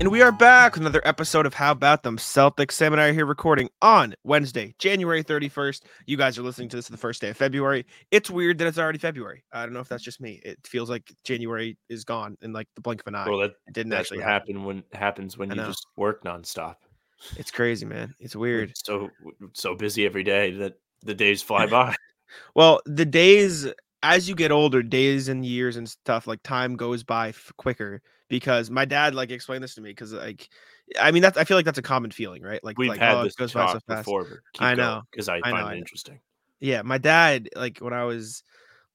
And we are back with another episode of How About Them Celtics. Sam and I are here recording on Wednesday, January 31st. You guys are listening to this the first day of February. It's weird that it's already February. I don't know if that's just me. It feels like January is gone in like the blink of an eye. Well, that it didn't actually happen. happen when happens when you just work nonstop. It's crazy, man. It's weird. So so busy every day that the days fly by. Well, the days as you get older, days and years and stuff like time goes by f- quicker because my dad like explained this to me because like I mean that's I feel like that's a common feeling, right? Like We've like oh, had oh, this goes by so talk fast. before, I know, because I I find know, it know. interesting. Yeah, my dad, like when I was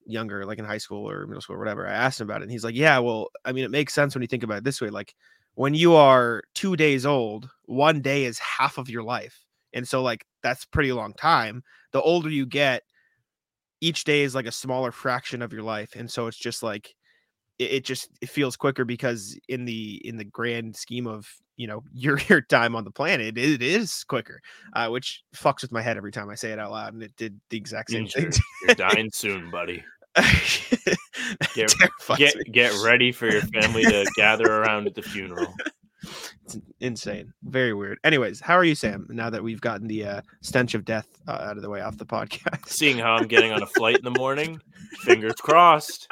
younger, like in high school or middle school or whatever, I asked him about it. And he's like, Yeah, well, I mean, it makes sense when you think about it this way. Like when you are two days old, one day is half of your life. And so, like, that's pretty long time. The older you get, each day is like a smaller fraction of your life. And so it's just like it, it just it feels quicker because in the in the grand scheme of you know your your time on the planet, it, is quicker. Uh, which fucks with my head every time I say it out loud, and it did the exact same thing. You're, you're dying soon, buddy. Get- Get get ready for your family to gather around at the funeral. It's insane. Very weird. Anyways, how are you, Sam? Now that we've gotten the uh, stench of death uh, out of the way off the podcast. Seeing how I'm getting on a flight in the morning, fingers crossed.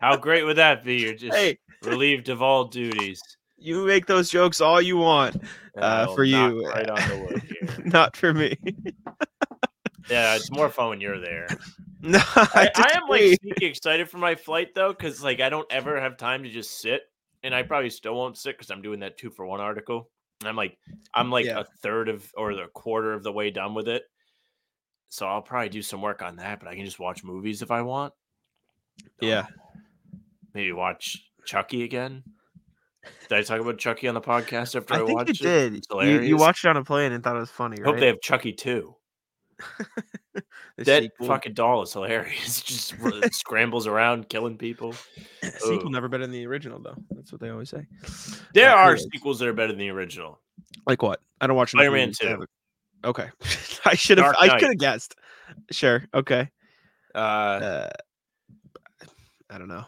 How great would that be? You're just hey, relieved of all duties. you make those jokes all you want. And Uh, for you, right on the wood here. Not for me. Yeah, it's more fun when you're there. no, I, I, I am like sneaky excited for my flight though, because like I don't ever have time to just sit, and I probably still won't sit because I'm doing that two for one article. And I'm like, I'm mm, like Yeah. a third of or the quarter of the way done with it, so I'll probably do some work on that. But I can just watch movies if I want. Yeah. Um, maybe watch Chucky again. Did I talk about Chucky on the podcast after I, I watched it? did. It's You, you watched it on a plane and thought it was funny, I right? hope they have Chucky too. That sequel- fucking doll is hilarious. Just scrambles around killing people. sequel Ugh. never better than the original, though. That's what they always say. There Uh, are anyways. sequels that are better than the original. Like what? I don't watch enough Spider-Man movies to 2. have Okay, I should have. I could have guessed. Sure. Okay. Uh, Uh, I don't know.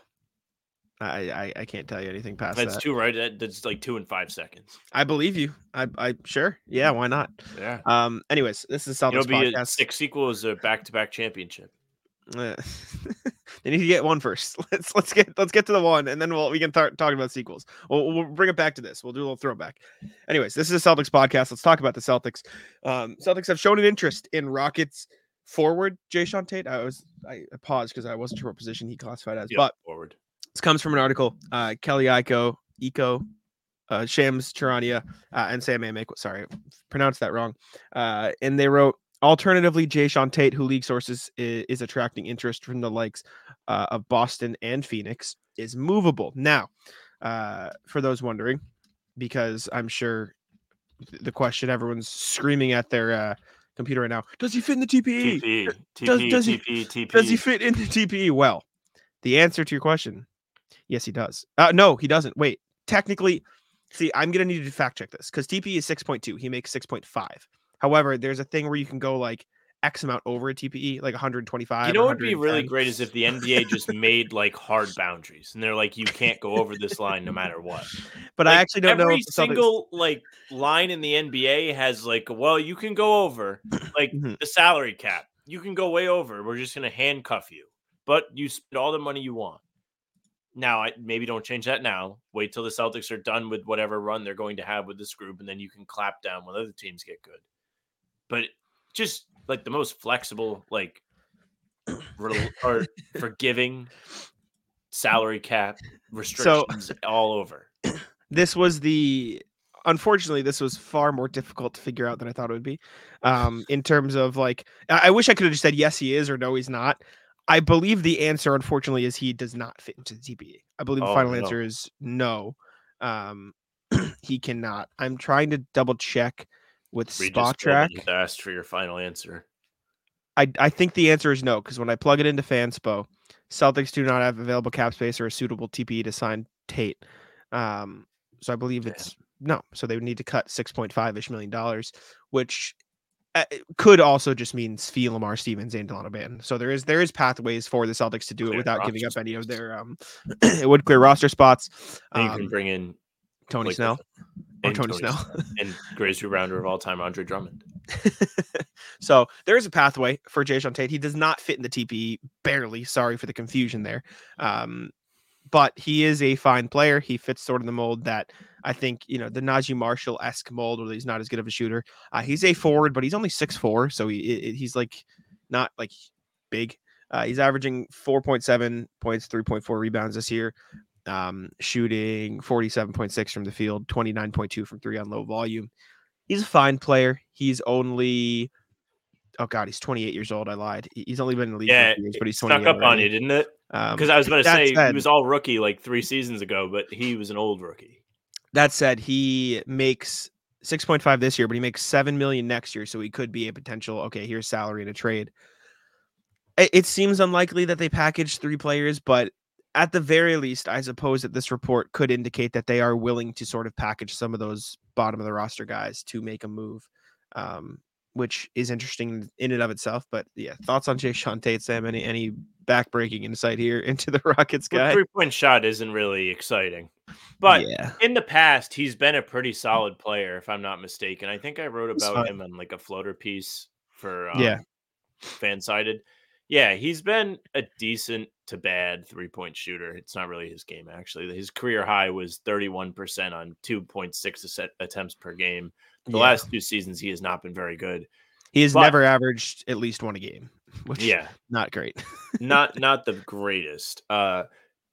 I, I I can't tell you anything past that. that's that. two right. That, that's like two and five seconds. I believe you. I I sure. Yeah. Why not? Yeah. Um. Anyways, this is It'll Celtics be a podcast. six sequel is a back to back championship. Uh, they need to get one first. Let's let's get let's get to the one, and then we'll we can start talking about sequels. We'll we'll bring it back to this. We'll do a little throwback. Anyways, this is a Celtics podcast. Let's talk about the Celtics. Um, Celtics have shown an interest in Rockets forward Jae'Sean Tate. I was I paused because I wasn't sure what position he classified as, Yeah, but forward. This comes from an article. Uh, Kelly Iko, Eco, uh, Shams Charania, uh, and Sam Amick. Sorry, pronounced that wrong. Uh, and they wrote, alternatively, Jae'Sean Tate, who league sources is, is attracting interest from the likes uh, of Boston and Phoenix, is movable. Now, uh, for those wondering, because I'm sure the question everyone's screaming at their uh, computer right now: Does he fit in the TPE? TP, TP, does- does he- TP, TP. Does he fit in the TPE? Well, the answer to your question, yes, he does. Uh, no, he doesn't. Wait, technically, see, I'm gonna need to fact check this because TPE is 6.2. He makes 6.5. However, there's a thing where you can go like X amount over a TPE, like 125. You know what would be really great is if the NBA just made like hard boundaries, and they're like, you can't go over this line no matter what. But I actually don't know. every if Celtics- single like line in the NBA has like, well, you can go over like Mhm. the salary cap. You can go way over. We're just gonna handcuff you, but you spend all the money you want. Now, I maybe don't change that now. Wait till the Celtics are done with whatever run they're going to have with this group, and then you can clap down when other teams get good. But just like the most flexible, like or forgiving salary cap restrictions all over. this was the unfortunately this was far more difficult to figure out than i thought it would be um in terms of like i, I wish i could have just said yes he is or no he's not I believe the answer, unfortunately, is he does not fit into the TPE. I believe the Oh, final no. answer is no. Um, he cannot. I'm trying to double check with We Spotrac. you to ask for your final answer. I I think the answer is no because when I plug it into Fanspo, Celtics do not have available cap space or a suitable TPE to sign Tate. Um, so I believe it's no. So they would need to cut six point five ish million dollars, which uh, could also just mean Svi Lamar Stevens and Dalano Banton. So there is there is pathways for the Celtics to do it without giving up any of their um. it would clear roster spots. And you can Um, bring in Tony like, Snell or and Tony Snell. and greatest rebounder of all time, Andre Drummond. so there is a pathway for Jae'Sean Tate. He does not fit in the TPE, barely. Sorry for the confusion there. Um, but he is a fine player. He fits sort of the mold that I think, you know, the Naji Marshall esque mold where he's not as good of a shooter. Uh, he's a forward, but he's only six four, So he, he's like not like big. Uh, he's averaging 4.7 points, 3.4 rebounds this year, um, shooting 47.6 from the field, 29.2 from three on low volume. He's a fine player. He's only, oh God, he's 28 years old. I lied. He's only been in the league Yeah, years, but he's Snuck 28 up on you, didn't it? Um, Because I was about to say said- he was all rookie like three seasons ago, but he was an old rookie. That said, he makes 6.5 this year, but he makes 7 million next year. So he could be a potential, okay, here's salary in a trade. It, it seems unlikely that they package three players, but at the very least, I suppose that this report could indicate that they are willing to sort of package some of those bottom of the roster guys to make a move, um, which is interesting in and of itself. But yeah, thoughts on Jae'Sean Tate, Sam? Any any backbreaking insight here into the Rockets The guy? three point shot isn't really exciting, but yeah, in the past, he's been a pretty solid player, if I'm not mistaken. I think I wrote about him on like a floater piece for um, Yeah. FanSided. Yeah, he's been a decent to bad three point shooter. It's not really his game, actually. His career high was 31% on 2.6 attempts per game. The yeah. last two seasons, he has not been very good. he has but- never averaged at least one a game, which Yeah, not great. not not the greatest. Uh,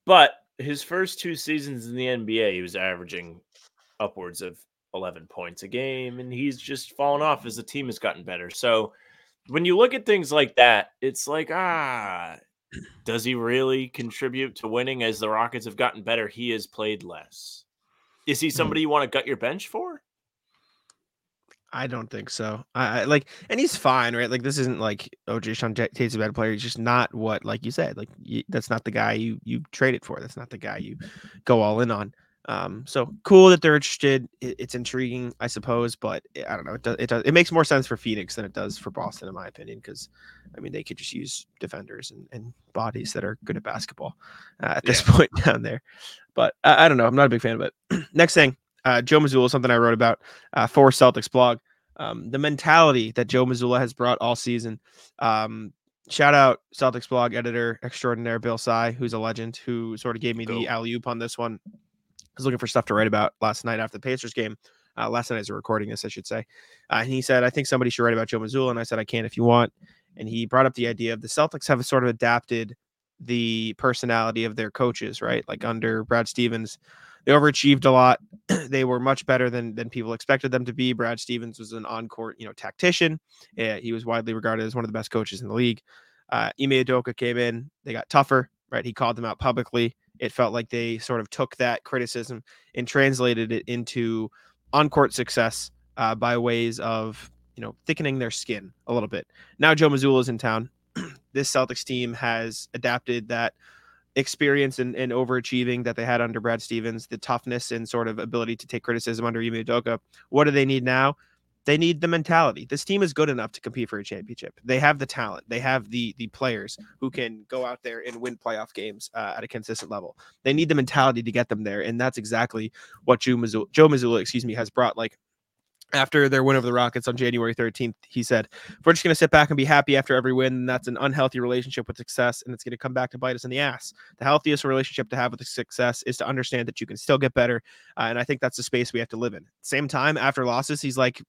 but his first two seasons in the NBA, he was averaging upwards of 11 points a game, and he's just fallen off as the team has gotten better. So when you look at things like that, it's like, ah, does he really contribute to winning as the Rockets have gotten better? He has played less. Is he somebody you want to gut your bench for? I don't think so. I, I like, and he's fine, right? Like, this isn't like, oh, Jason Ta- Tate's a bad player. He's just not what, like you said, like you, that's not the guy you you traded for. That's not the guy you go all in on. Um, so cool that they're interested. It, it's intriguing, I suppose, but it- I don't know. It does, it does. It makes more sense for Phoenix than it does for Boston, in my opinion, because I mean they could just use defenders and, and bodies that are good at basketball uh, at this point down there. But I, I don't know. I'm not a big fan of it. Next thing, uh, Joe Mazzulla, something I wrote about uh, for Celtics blog. Um, the mentality that Joe Mazzulla has brought all season. Um, shout out Celtics blog editor extraordinaire Bill Sy, who's a legend, who sort of gave me the alley oop on this one. I was looking for stuff to write about last night after the Pacers game. Uh, last night as we're recording this, I should say. Uh, and he said, I think somebody should write about Joe Mazzulla. And I said, I can if you want. And he brought up the idea of the Celtics have sort of adapted the personality of their coaches, right? Like under Brad Stevens, they overachieved a lot. they were much better than than people expected them to be. Brad Stevens was an on-court, you know, tactician. Yeah, he was widely regarded as one of the best coaches in the league. Uh, Ime Udoka came in. They got tougher, right? He called them out publicly. It felt like they sort of took that criticism and translated it into on-court success uh, by ways of you know thickening their skin a little bit. Now Joe Mazzulla is in town. this Celtics team has adapted that experience and, and overachieving that they had under Brad Stevens, the toughness and sort of ability to take criticism under Ime Udoka. What do they need now? They need the mentality. This team is good enough to compete for a championship. They have the talent. They have the the players who can go out there and win playoff games uh, at a consistent level. They need the mentality to get them there, and that's exactly what Joe Mazzulla, Joe Mazzulla, excuse me, has brought. Like after their win over the Rockets on January 13th, he said, if we're just going to sit back and be happy after every win, that's an unhealthy relationship with success, and it's going to come back to bite us in the ass. The healthiest relationship to have with success is to understand that you can still get better, uh, and I think that's the space we have to live in. Same time, after losses, he's like,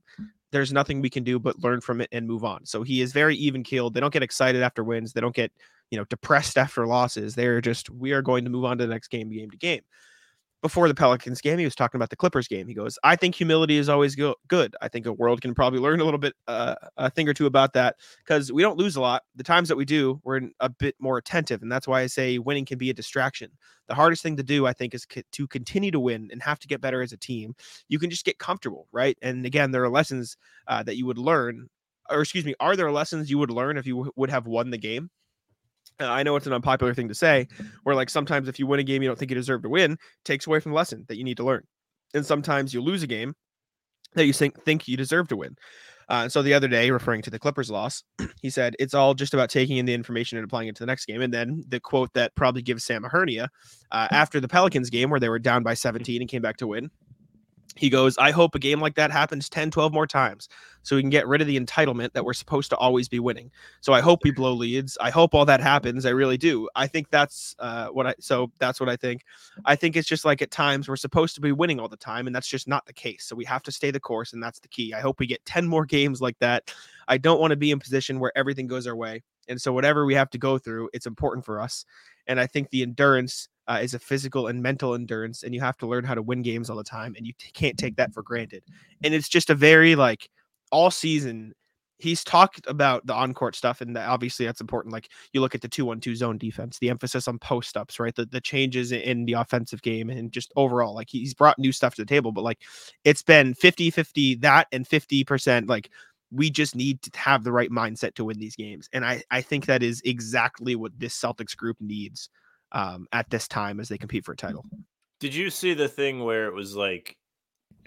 there's nothing we can do but learn from it and move on. So he is very even keeled. They don't get excited after wins. They don't get, you know, depressed after losses. They're just, we are going to move on to the next game, game to game. Before the Pelicans game, he was talking about the Clippers game. He goes, "I think humility is always go- good. I think a world can probably learn a little bit, uh, a thing or two about that because we don't lose a lot. The times that we do, we're a bit more attentive, and that's why I say winning can be a distraction. The hardest thing to do, I think, is to continue to win and have to get better as a team. You can just get comfortable, right? And again, there are lessons uh, that you would learn, or excuse me, are there lessons you would learn if you w- would have won the game? Uh, I know it's an unpopular thing to say, where like sometimes if you win a game you don't think you deserve to win, takes away from the lesson that you need to learn. And sometimes you lose a game that you think think you deserve to win. Uh, so the other day, referring to the Clippers loss, he said it's all just about taking in the information and applying it to the next game. And then the quote that probably gives Sam a hernia uh, after the Pelicans game, where they were down by 17 and came back to win. He goes, I hope a game like that happens 10, 12 more times so we can get rid of the entitlement that we're supposed to always be winning. So I hope we blow leads. I hope all that happens. I really do. I think that's uh, what I, so that's what I think. I think it's just like at times we're supposed to be winning all the time, and that's just not the case. So we have to stay the course, and that's the key. I hope we get 10 more games like that. I don't want to be in position where everything goes our way. And so whatever we have to go through, it's important for us. And I think the endurance uh, is a physical and mental endurance, and you have to learn how to win games all the time, and you t- can't take that for granted. And it's just a very like all season. He's talked about the on-court stuff, and obviously that's important. Like you look at the two-one-two zone defense, the emphasis on post-ups, right? The the changes in the offensive game, and just overall, like he's brought new stuff to the table. But like it's been 50-50 that and 50% like we just need to have the right mindset to win these games. And I, I think that is exactly what this Celtics group needs um, at this time as they compete for a title. Did you see the thing where it was like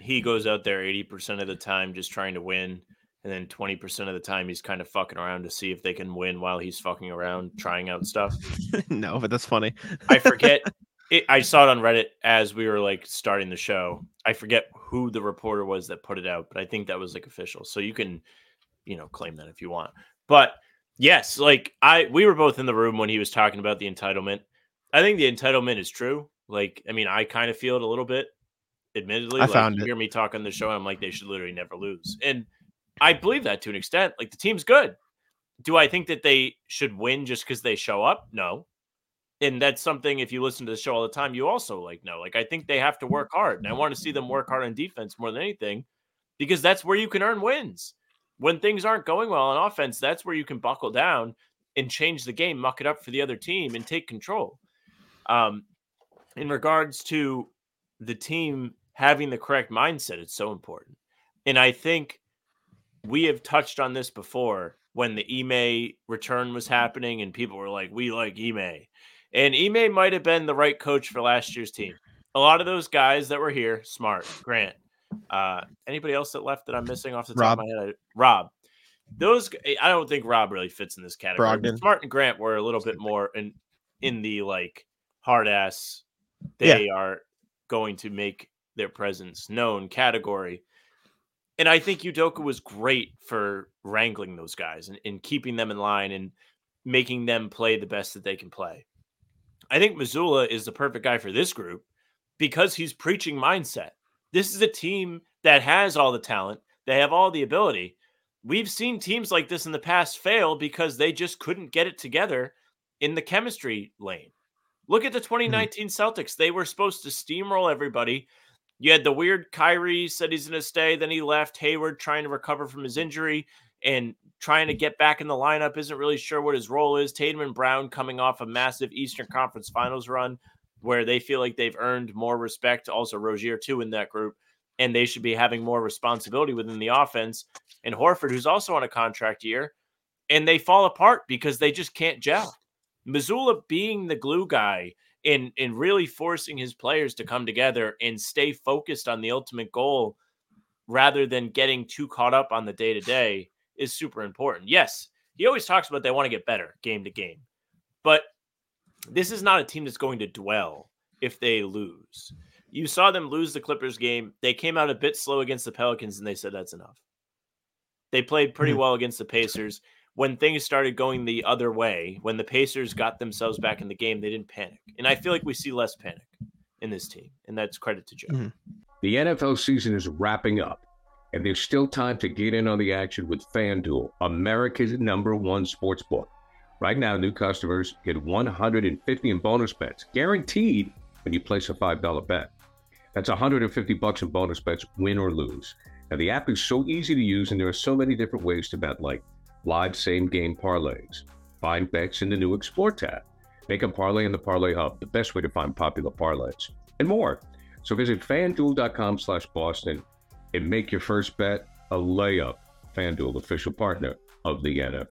he goes out there 80% of the time just trying to win, and then 20% of the time he's kind of fucking around to see if they can win while he's fucking around trying out stuff? no, but that's funny. I forget. It, I saw it on Reddit as we were like starting the show. I forget who the reporter was that put it out, but I think that was like official. So you can, you know, claim that if you want. But yes, like I, we were both in the room when he was talking about the entitlement. I think the entitlement is true. Like, I mean, I kind of feel it a little bit. Admittedly, I like, found you it. hear me talk on the show, I'm like, they should literally never lose, and I believe that to an extent. Like, the team's good. Do I think that they should win just because they show up? No. And that's something if you listen to the show all the time, you also like know. Like I think they have to work hard. And I want to see them work hard on defense more than anything, because that's where you can earn wins. When things aren't going well on offense, that's where you can buckle down and change the game, muck it up for the other team, and take control. Um, in regards to the team having the correct mindset, it's so important. And I think we have touched on this before when the Ime return was happening and people were like, we like Ime. And Ime might have been the right coach for last year's team. A lot of those guys that were here, smart, Grant. Uh, anybody else that left that I'm missing off the top Rob. of my head? Rob. Those I don't think Rob really fits in this category. Brogdon. Smart and Grant were a little bit more in in the like hard ass. Yeah. They are going to make their presence known category. And I think Udoka was great for wrangling those guys and, and keeping them in line and making them play the best that they can play. I think Mazzulla is the perfect guy for this group because he's preaching mindset. This is a team that has all the talent, they have all the ability. We've seen teams like this in the past fail because they just couldn't get it together in the chemistry lane. Look at the mm-hmm. 2019 Celtics. They were supposed to steamroll everybody. You had the weird Kyrie said he's going to stay, then he left. Hayward trying to recover from his injury and trying to mm. get back in the lineup. Isn't really sure what his role is. Tatum and Brown coming off a massive Eastern Conference Finals run where they feel like they've earned more respect. Also, Rozier too in that group, and they should be having more responsibility within the offense. And Horford, who's also on a contract year, and they fall apart because they just can't gel. Mazzulla being the glue guy and and really forcing his players to come together and stay focused on the ultimate goal rather than getting too caught up on the day to day is super important. Yes, he always talks about they want to get better game to game, but this is not a team that's going to dwell if they lose. You saw them lose the Clippers game. They came out a bit slow against the Pelicans and they said that's enough. They played pretty Mhm. well against the Pacers. When things started going the other way, when the Pacers got themselves back in the game, they didn't panic. And I feel like we see less panic in this team. And that's credit to Joe. Mhm. The NFL season is wrapping up, and there's still time to get in on the action with FanDuel, America's number one sports book. Right now, new customers get 150 in bonus bets, guaranteed when you place a $5 bet. That's 150 bucks in bonus bets, win or lose. Now the app is so easy to use, and there are so many different ways to bet, like live same game parlays, find bets in the new Explore tab, make a parlay in the Parlay Hub, the best way to find popular parlays, and more. So visit fanduel.com slash Boston and make your first bet a layup. FanDuel, official partner of the NFL.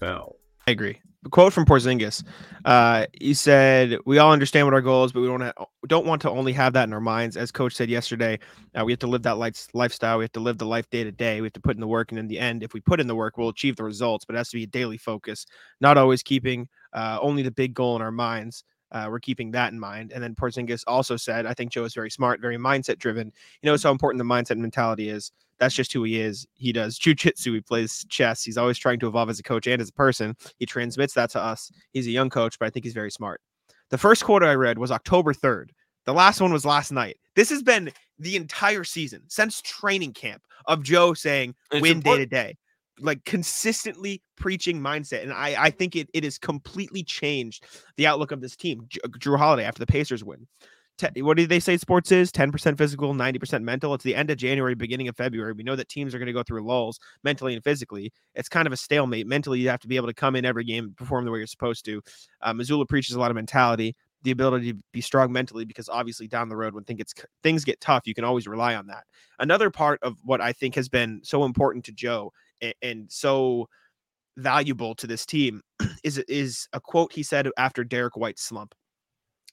Now, I agree. A quote from Porzingis. Uh, he said, "We all understand what our goal is, but we don't ha- don't want to only have that in our minds." As Coach said yesterday, uh, we have to live that life, lifestyle. We have to live the life day to day. We have to put in the work, and in the end, if we put in the work, we'll achieve the results. But it has to be a daily focus, not always keeping uh, only the big goal in our minds. Uh, we're keeping that in mind. And then Porzingis also said, I think Joe is very smart, very mindset driven. He knows how important the mindset and mentality is. That's just who he is. He does jujitsu. He plays chess. He's always trying to evolve as a coach and as a person. He transmits that to us. He's a young coach, but I think he's very smart. The first quote I read was October 3rd. The last one was last night. This has been the entire season since training camp of Joe saying It's win day to day, like consistently preaching mindset. And I, I think it, it has completely changed the outlook of this team. Jrue Holiday after the Pacers win. What do they say sports is? 10% physical 90% mental. It's the end of january beginning of february. We know that teams are going to go through lulls mentally and physically. It's kind of a stalemate. Mentally you have to be able to come in every game and perform the way you're supposed to. Uh, Mazzulla preaches a lot of mentality the ability to be strong mentally because obviously down the road when things things get tough you can always rely on that. Another part of what i think has been so important to joe and, and so valuable to this team is is a quote he said after derek white's slump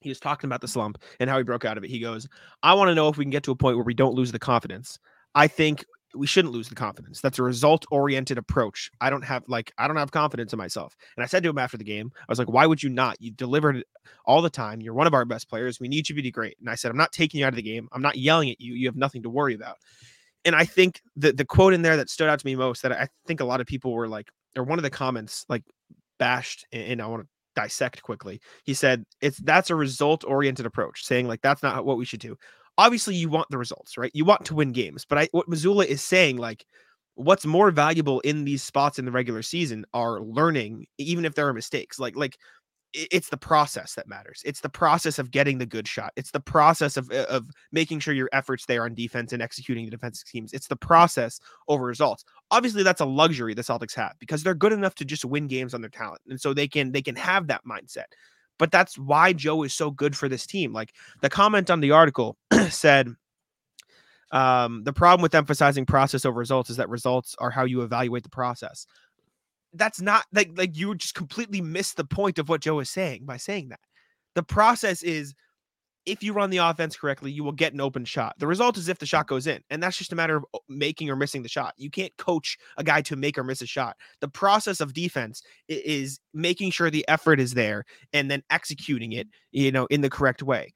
he was talking about the slump and how he broke out of it. He goes, I want to know if we can get to a point where we don't lose the confidence. I think we shouldn't lose the confidence. That's a result oriented approach. I don't have like I don't have confidence in myself. And I said to him after the game, I was like, why would you not? You delivered all the time. You're one of our best players. We need you to be great. And I said, I'm not taking you out of the game. I'm not yelling at you. You have nothing to worry about. And I think the the quote in there that stood out to me most that I think a lot of people were like, or one of the comments like bashed, and I want to dissect quickly. He said it's that's a result oriented approach, saying like that's not what we should do. Obviously, you want the results, right? You want to win games, but I what Mazzulla is saying like what's more valuable in these spots in the regular season are learning, even if there are mistakes. Like like it's the process that matters. It's the process of getting the good shot. It's the process of uh, of making sure your efforts there on defense and executing the defensive teams. It's the process over results. Obviously, that's a luxury the Celtics have because they're good enough to just win games on their talent, and so they can they can have that mindset. But that's why Joe is so good for this team. Like the comment on the article said, um, the problem with emphasizing process over results is that results are how you evaluate the process. That's not like like you would just completely missed the point of what Joe is saying by saying that. The process is if you run the offense correctly, you will get an open shot. The result is if the shot goes in, and that's just a matter of uh, making or missing the shot. You can't coach a guy to make or miss a shot. The process of defense is making sure the effort is there and then executing it, you know, in the correct way.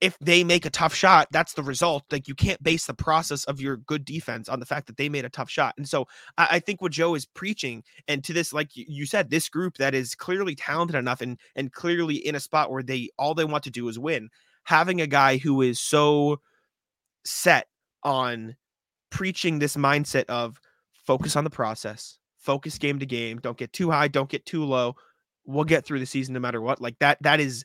If they make a tough shot, that's the result. Like you can't base the process of your good defense on the fact that they made a tough shot. And so I, I think what Joe is preaching, and to this, like you said, this group that is clearly talented enough and and clearly in a spot where they all they want to do is win. Having a guy who is so set on preaching this mindset of focus on the process, focus game to game, don't get too high, don't get too low. We'll get through the season no matter what. Like that, that is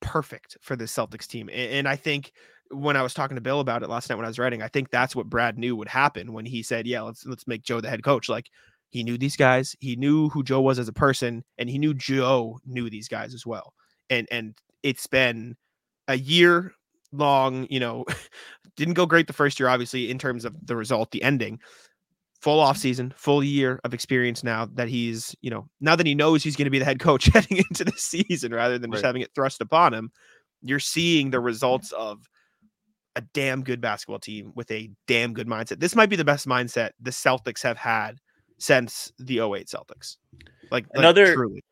perfect for the Celtics team. A- And, I think when I was talking to Bill about it last night when I was writing, I think that's what Brad knew would happen when he said, "Yeah, let's let's make Joe the head coach." Like he knew these guys, he knew who Joe was as a person, and he knew Joe knew these guys as well. And and it's been a year long, you know, didn't go great the first year, obviously, in terms of the result, the ending. Full off season, full year of experience now that he's, you know, now that he knows he's going to be the head coach heading into the season rather than just having it thrust upon him. You're seeing the mm-hmm. results of a damn good basketball team with a damn good mindset. This might be the best mindset the Celtics have had since the 08 Celtics. Like, like Another- truly.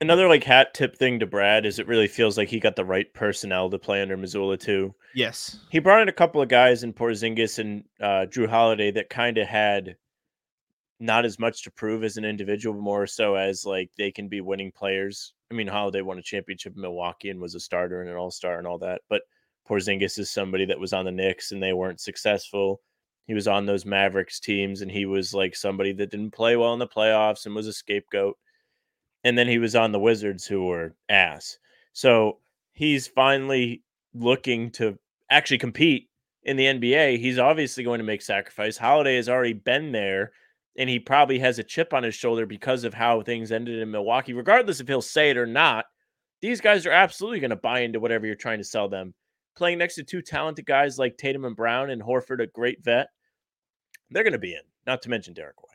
Another like hat tip thing to Brad is it really feels like he got the right personnel to play under Mazzulla too. Yes. He brought in a couple of guys in Porzingis and uh, Jrue Holiday that kind of had not as much to prove as an individual, more so as like they can be winning players. I mean, Holiday won a championship in Milwaukee and was a starter and an all star and all that. But Porzingis is somebody that was on the Knicks and they weren't successful. He was on those Mavericks teams and he was like somebody that didn't play well in the playoffs and was a scapegoat. And then he was on the Wizards who were ass. So he's finally looking to actually compete in the NBA. He's obviously going to make sacrifice. Holiday has already been there and he probably has a chip on his shoulder because of how things ended in Milwaukee, regardless if he'll say it or not. These guys are absolutely going to buy into whatever you're trying to sell them. Playing next to two talented guys like Tatum and Brown and Horford, a great vet, they're going to be in. Not to mention Derek White.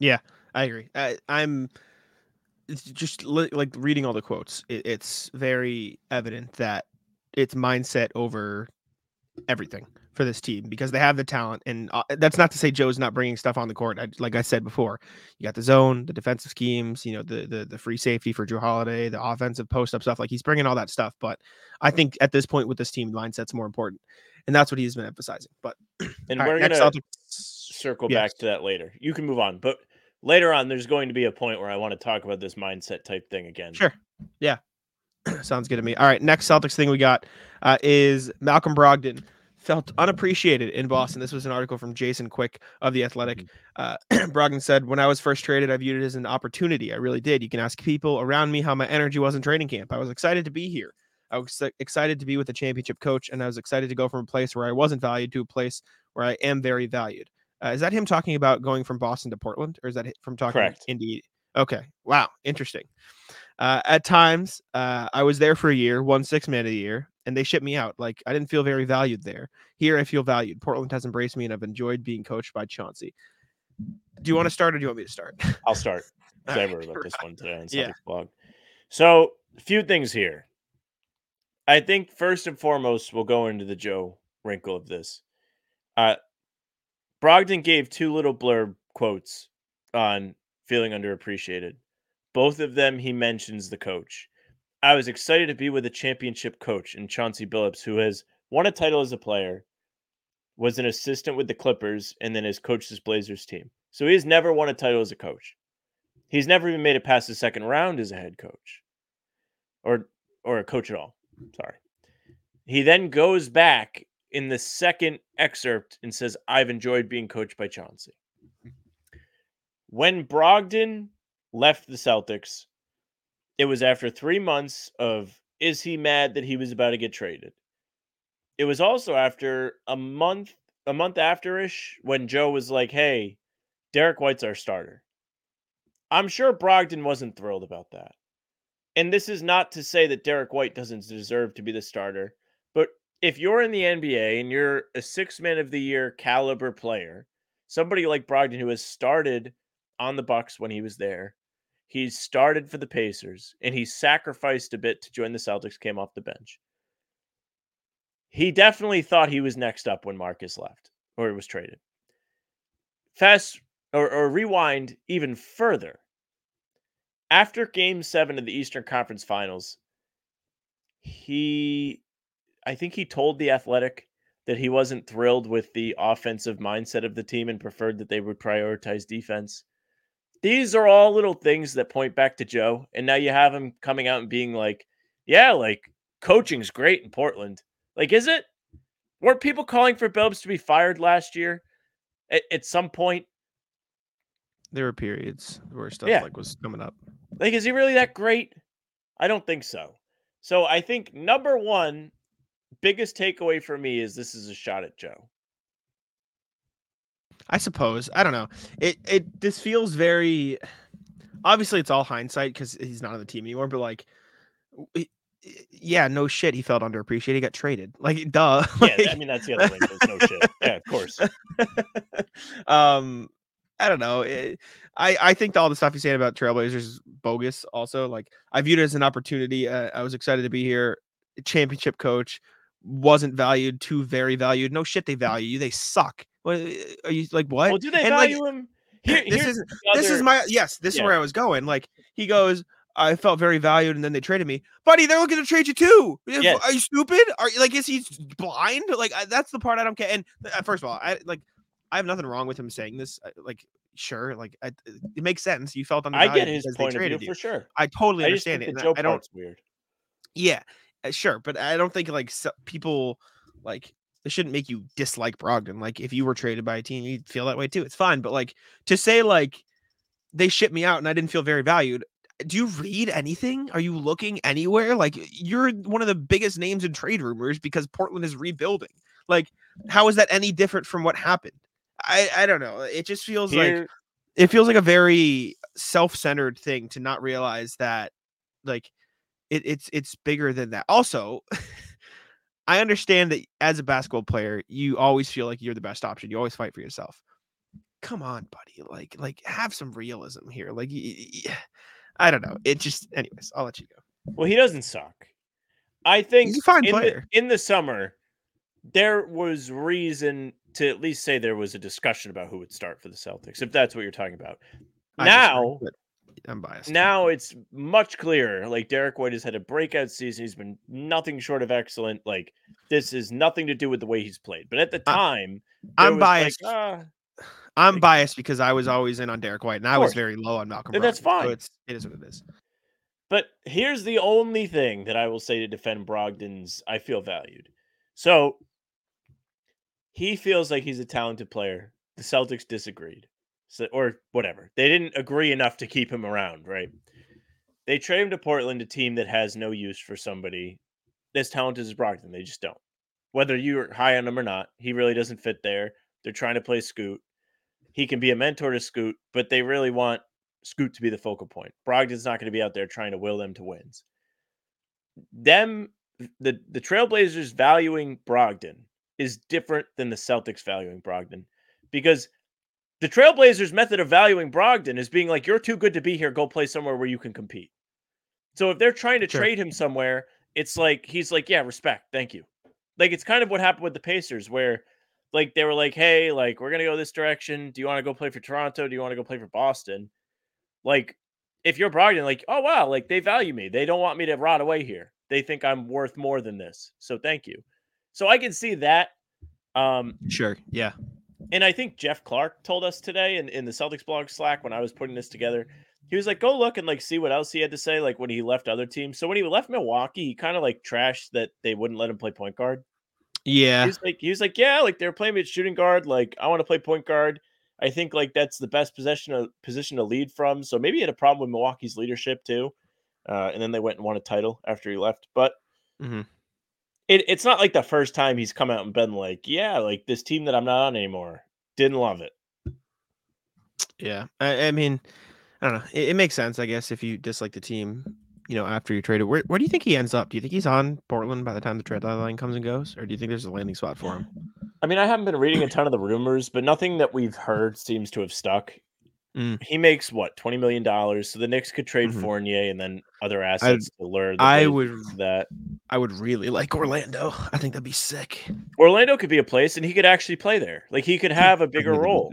Yeah, I agree. I, I'm it's just li- like reading all the quotes. It, it's very evident that it's mindset over everything for this team because they have the talent. And uh, that's not to say Joe's not bringing stuff on the court. I, like I said before, you got the zone, the defensive schemes, you know, the the the free safety for Jrue Holiday, the offensive post up stuff. Like he's bringing all that stuff. But I think at this point with this team, mindset's more important, and that's what he's been emphasizing. But And we're to Celtics- circle Yes. back to that later. You can move on. But later on, there's going to be a point where I want to talk about this mindset type thing again. Sure. Yeah. Sounds good to me. All right. Next Celtics thing we got uh, is Malcolm Brogdon felt unappreciated in Boston. This was an article from Jason Quick of The Athletic. Uh, Brogdon said, When I was first traded, I viewed it as an opportunity. I really did. You can ask people around me how my energy was in training camp. I was excited to be here. I was excited to be with a championship coach, and I was excited to go from a place where I wasn't valued to a place where I am very valued. Uh, is that him talking about going from Boston to Portland, or is that from talking Correct. Indeed. Okay. Wow. Interesting. Uh, at times, uh, I was there for a year, won six man of the year, and they shipped me out. Like I didn't feel very valued there. Here, I feel valued. Portland has embraced me, and I've enjoyed being coached by Chauncey. Do you want to start, or do you want me to start? I'll start I All right, wrote about this one today on Celtics Yeah. blog. So, a few things here. I think first and foremost, we'll go into the Joe wrinkle of this. Uh, Brogdon gave two little blurb quotes on feeling underappreciated. Both of them, he mentions the coach. I was excited to be with a championship coach in Chauncey Billups, who has won a title as a player, was an assistant with the Clippers, and then has coached this Blazers team. So he has never won a title as a coach. He's never even made it past the second round as a head coach, or or a coach at all. Sorry. He then goes back in the second excerpt and says, "I've enjoyed being coached by Chauncey." When Brogdon left the Celtics, it was after three months of is he mad that he was about to get traded? It was also after a month, a month after-ish, when Joe was like, "Hey, Derek White's our starter." I'm sure Brogdon wasn't thrilled about that. And this is not to say that Derek White doesn't deserve to be the starter, if you're in the NBA and you're a six man of the year caliber player, somebody like Brogdon who has started on the Bucks when he was there, he's started for the Pacers and he sacrificed a bit to join the Celtics, came off the bench. He definitely thought he was next up when Marcus left or he was traded. Fast or, or rewind even further. After game seven of the Eastern Conference Finals, he, I think he told The Athletic that he wasn't thrilled with the offensive mindset of the team and preferred that they would prioritize defense. These are all little things that point back to Joe. And now you have him coming out and being like, yeah, like coaching's great in Portland. Like, is it? Weren't people calling for Billups to be fired last year at, at some point? There were periods where stuff Yeah. like was coming up. Like, is he really that great? I don't think so. So I think number one, biggest takeaway for me is this is a shot at Joe. I suppose. I don't know. It it this feels very obviously it's all hindsight because he's not on the team anymore, but like it- it- yeah, no shit. He felt underappreciated. He got traded. Like, duh. Yeah, Like- I mean that's the other thing. There's no shit. Yeah, of course. um, I don't know. It, I I think all the stuff he's saying about Trailblazers is bogus. Also, like I viewed it as an opportunity. Uh, I was excited to be here. Championship coach wasn't valued. Too very valued. No shit. They value you. They suck. What are you like? What? Well, do they And, like, value him? Here- this is this is my yes, this Yeah. is where I was going. Like he goes, I felt very valued, and then they traded me, buddy. They're looking to trade you too. Yes. Are you stupid? Are you like is he blind? Like I, that's the part I don't care. And uh, first of all, I like I have nothing wrong with him saying this. I- Like sure, like I, it makes sense. You felt on. I get his point of view you. for sure. I totally understand it. the Joe I, don't. weird. Yeah, uh, Uh, sure, but I don't think like so, people like it shouldn't make you dislike Brogdon. Like if you were traded by a team, you'd feel that way too. It's fine, but like to say like they shipped me out and I didn't feel very valued. Uh, do you read anything? Are you looking anywhere? Like you're one of the biggest names in trade rumors because Portland is rebuilding. Like how is that any different from what happened? I I don't know. It just feels like it feels like a very self-centered thing to not realize that like it, it's it's bigger than that. Also i understand that as a basketball player you always feel like you're the best option. You always fight for yourself. Come on buddy. Like like have some realism here. Like I don't know. It just anyways i'll let you go. Well, he doesn't suck. I think He's a fine in, player. The, in the summer, there was reason to at least say there was a discussion about who would start for the Celtics, if that's what you're talking about. I now, i'm biased now it's much clearer. Like Derek White has had a breakout season. He's been nothing short of excellent. Like this is nothing to do with the way he's played. But at the time, i'm was like, biased "Ah, i'm like- biased because i was always in on derek white and i was very low on malcolm And that's Brogdon, so fine. it's it is what it is But here's the only thing that I will say to defend Brogdon's I feel valued. So he feels like he's a talented player. The Celtics disagreed. So or whatever. They didn't agree enough to keep him around, right? They trade him to Portland, a team that has no use for somebody as talented as Brogdon. They just don't. Whether you're high on him or not, he really doesn't fit there. They're trying to play Scoot. He can be a mentor to Scoot, but they really want Scoot to be the focal point. Brogdon's not going to be out there trying to will them to wins. Them, the the Trailblazers valuing Brogdon is different than the Celtics valuing Brogdon because the Trailblazers' method of valuing Brogdon is being like, "You're too good to be here. Go play somewhere where you can compete." So if they're trying to Sure. trade him somewhere, it's like he's like, "Yeah, respect, thank you." Like it's kind of what happened with the Pacers, where like they were like, "Hey, like we're gonna go this direction. Do you want to go play for Toronto? Do you want to go play for Boston?" Like, if you're Brogdon, like, oh wow, like they value me. They don't want me to rot away here. They think I'm worth more than this. So thank you. So I can see that. Um, sure yeah and I think Jeff Clark told us today in, in the Celtics blog Slack when I was putting this together. He was like, go look and like see what else he had to say, like when he left other teams. So when he left Milwaukee, he kind of like trashed that they wouldn't let him play point guard. yeah He was like, he was like, yeah, like they're playing me at shooting guard. Like I want to play point guard. I think like that's the best position of position to lead from. So maybe he had a problem with Milwaukee's leadership too. Uh, and then they went and won a title after he left. But Mhm. It, it's not like the first time he's come out and been like, yeah, like this team that I'm not on anymore. Didn't love it. Yeah, I, I mean, I don't know. It, it makes sense, I guess, if you dislike the team, you know, after you traded. Where, where do you think he ends up? Do you think he's on Portland by the time the trade deadline comes and goes, or do you think there's a landing spot for him? I mean, I haven't been reading a ton of the rumors, but nothing that we've heard seems to have stuck. Mm. He makes what twenty million dollars, so the Knicks could trade Mhm. Fournier and then other assets to lure. I would- that. I would really like Orlando. I think that'd be sick. Orlando could be a place, and he could actually play there. Like he could have a bigger think that'd be role.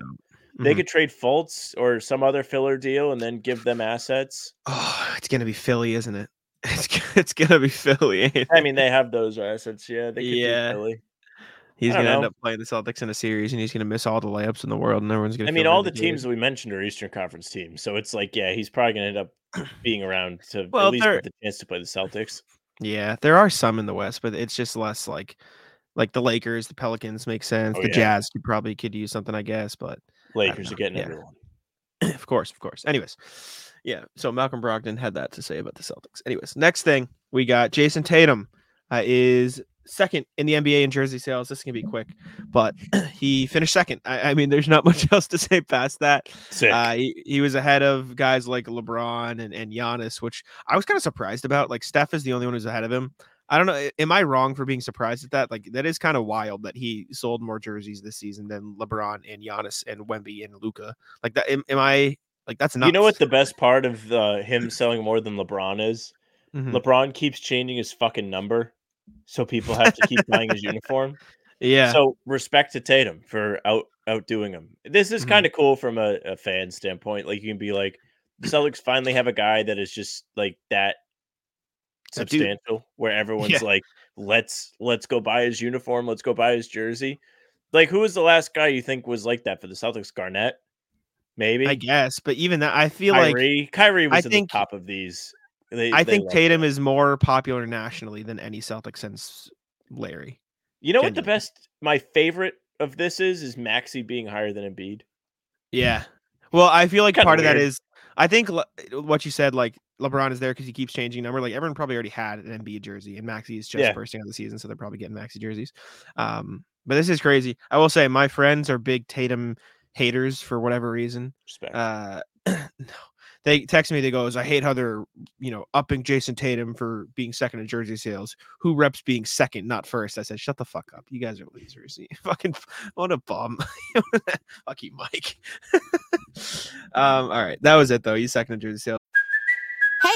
They Mhm. could trade Fultz or some other filler deal, and then give them assets. Oh, it's gonna be Philly, isn't it? It's it's gonna be Philly. I mean, they have those assets. Yeah, they could Yeah. do Philly. He's gonna end up playing the Celtics in a series, and he's gonna miss all the layups in the world, and everyone's gonna. I mean, all the teams that we mentioned are Eastern Conference teams, so it's like, yeah, he's probably going to end up being around to Well, at least they're- get the chance to play the Celtics. Yeah, there are some in the West, but it's just less like like the Lakers, the Pelicans make sense. Oh, the yeah. Jazz could probably could use something, I guess, but Lakers are getting yeah. everyone. of course, of course. Anyways, yeah. So Malcolm Brogdon had that to say about the Celtics. Anyways, next thing we got Jayson Tatum uh, is second in the NBA in jersey sales. This can be quick, but he finished second. I, I mean, there's not much else to say past that. Uh, he, he was ahead of guys like LeBron and, and Giannis, which I was kind of surprised about. Like Steph is the only one who's ahead of him. I don't know. Am I wrong for being surprised at that? Like that is kind of wild that he sold more jerseys this season than LeBron and Giannis and Wemby and Luka. Like that. Am, am I like that's not? you know what the best part of uh, him selling more than LeBron is? Mhm. LeBron keeps changing his fucking number, so people have to keep buying his uniform. Yeah. So respect to Tatum for out outdoing him. This is Mhm. kind of cool from a, a fan standpoint. Like you can be like, the Celtics finally have a guy that is just like that substantial, where everyone's Yeah. like, let's let's go buy his uniform, let's go buy his jersey. Like, who was the last guy you think was like that for the Celtics? Garnett, maybe. I guess, but even that, I feel like Kyrie, Kyrie was I in think- the top of these. They- I they think Tatum him. is more popular nationally than any Celtic since Larry. You know what the best, my favorite of this is, is Maxey being higher than Embiid. Yeah. Well, I feel like Kinda part of that is, I think le- what you said, like LeBron is there because he keeps changing number. Like everyone probably already had an Embiid jersey, and Maxey is just Yeah. bursting out of the season, so they're probably getting Maxey jerseys. Um, but this is crazy. I will say my friends are big Tatum haters for whatever reason. Respect. Uh, no, they text me. They goes, "I hate how they're you know upping Jayson Tatum for being second in jersey sales. Who reps being second, not first? I said, "Shut the fuck up. You guys are losers. You fucking what a bum. fuck you, Mike." um, all right, that was it though. You second in jersey sales.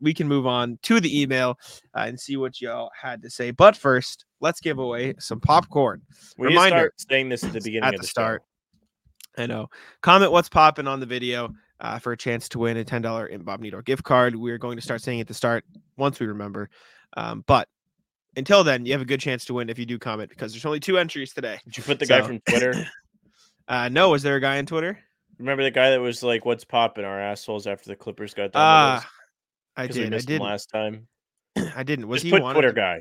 We can move on to the email uh, and see what y'all had to say. But first, let's give away some popcorn. we reminder, start saying this at the beginning at of the the start. show. I know. Comment what's popping on the video uh, for a chance to win a ten dollar in Bob Nito gift card. We're going to start saying at the start once we remember. Um, but until then, you have a good chance to win if you do comment because there's only two entries today. Did you put the guy from Twitter? Uh, no, was there a guy on Twitter? Remember the guy that was like, "What's popping our assholes?" After the Clippers got Ah, I because we did. I did last time. I didn't. Was Just he put wanted Twitter to- guy.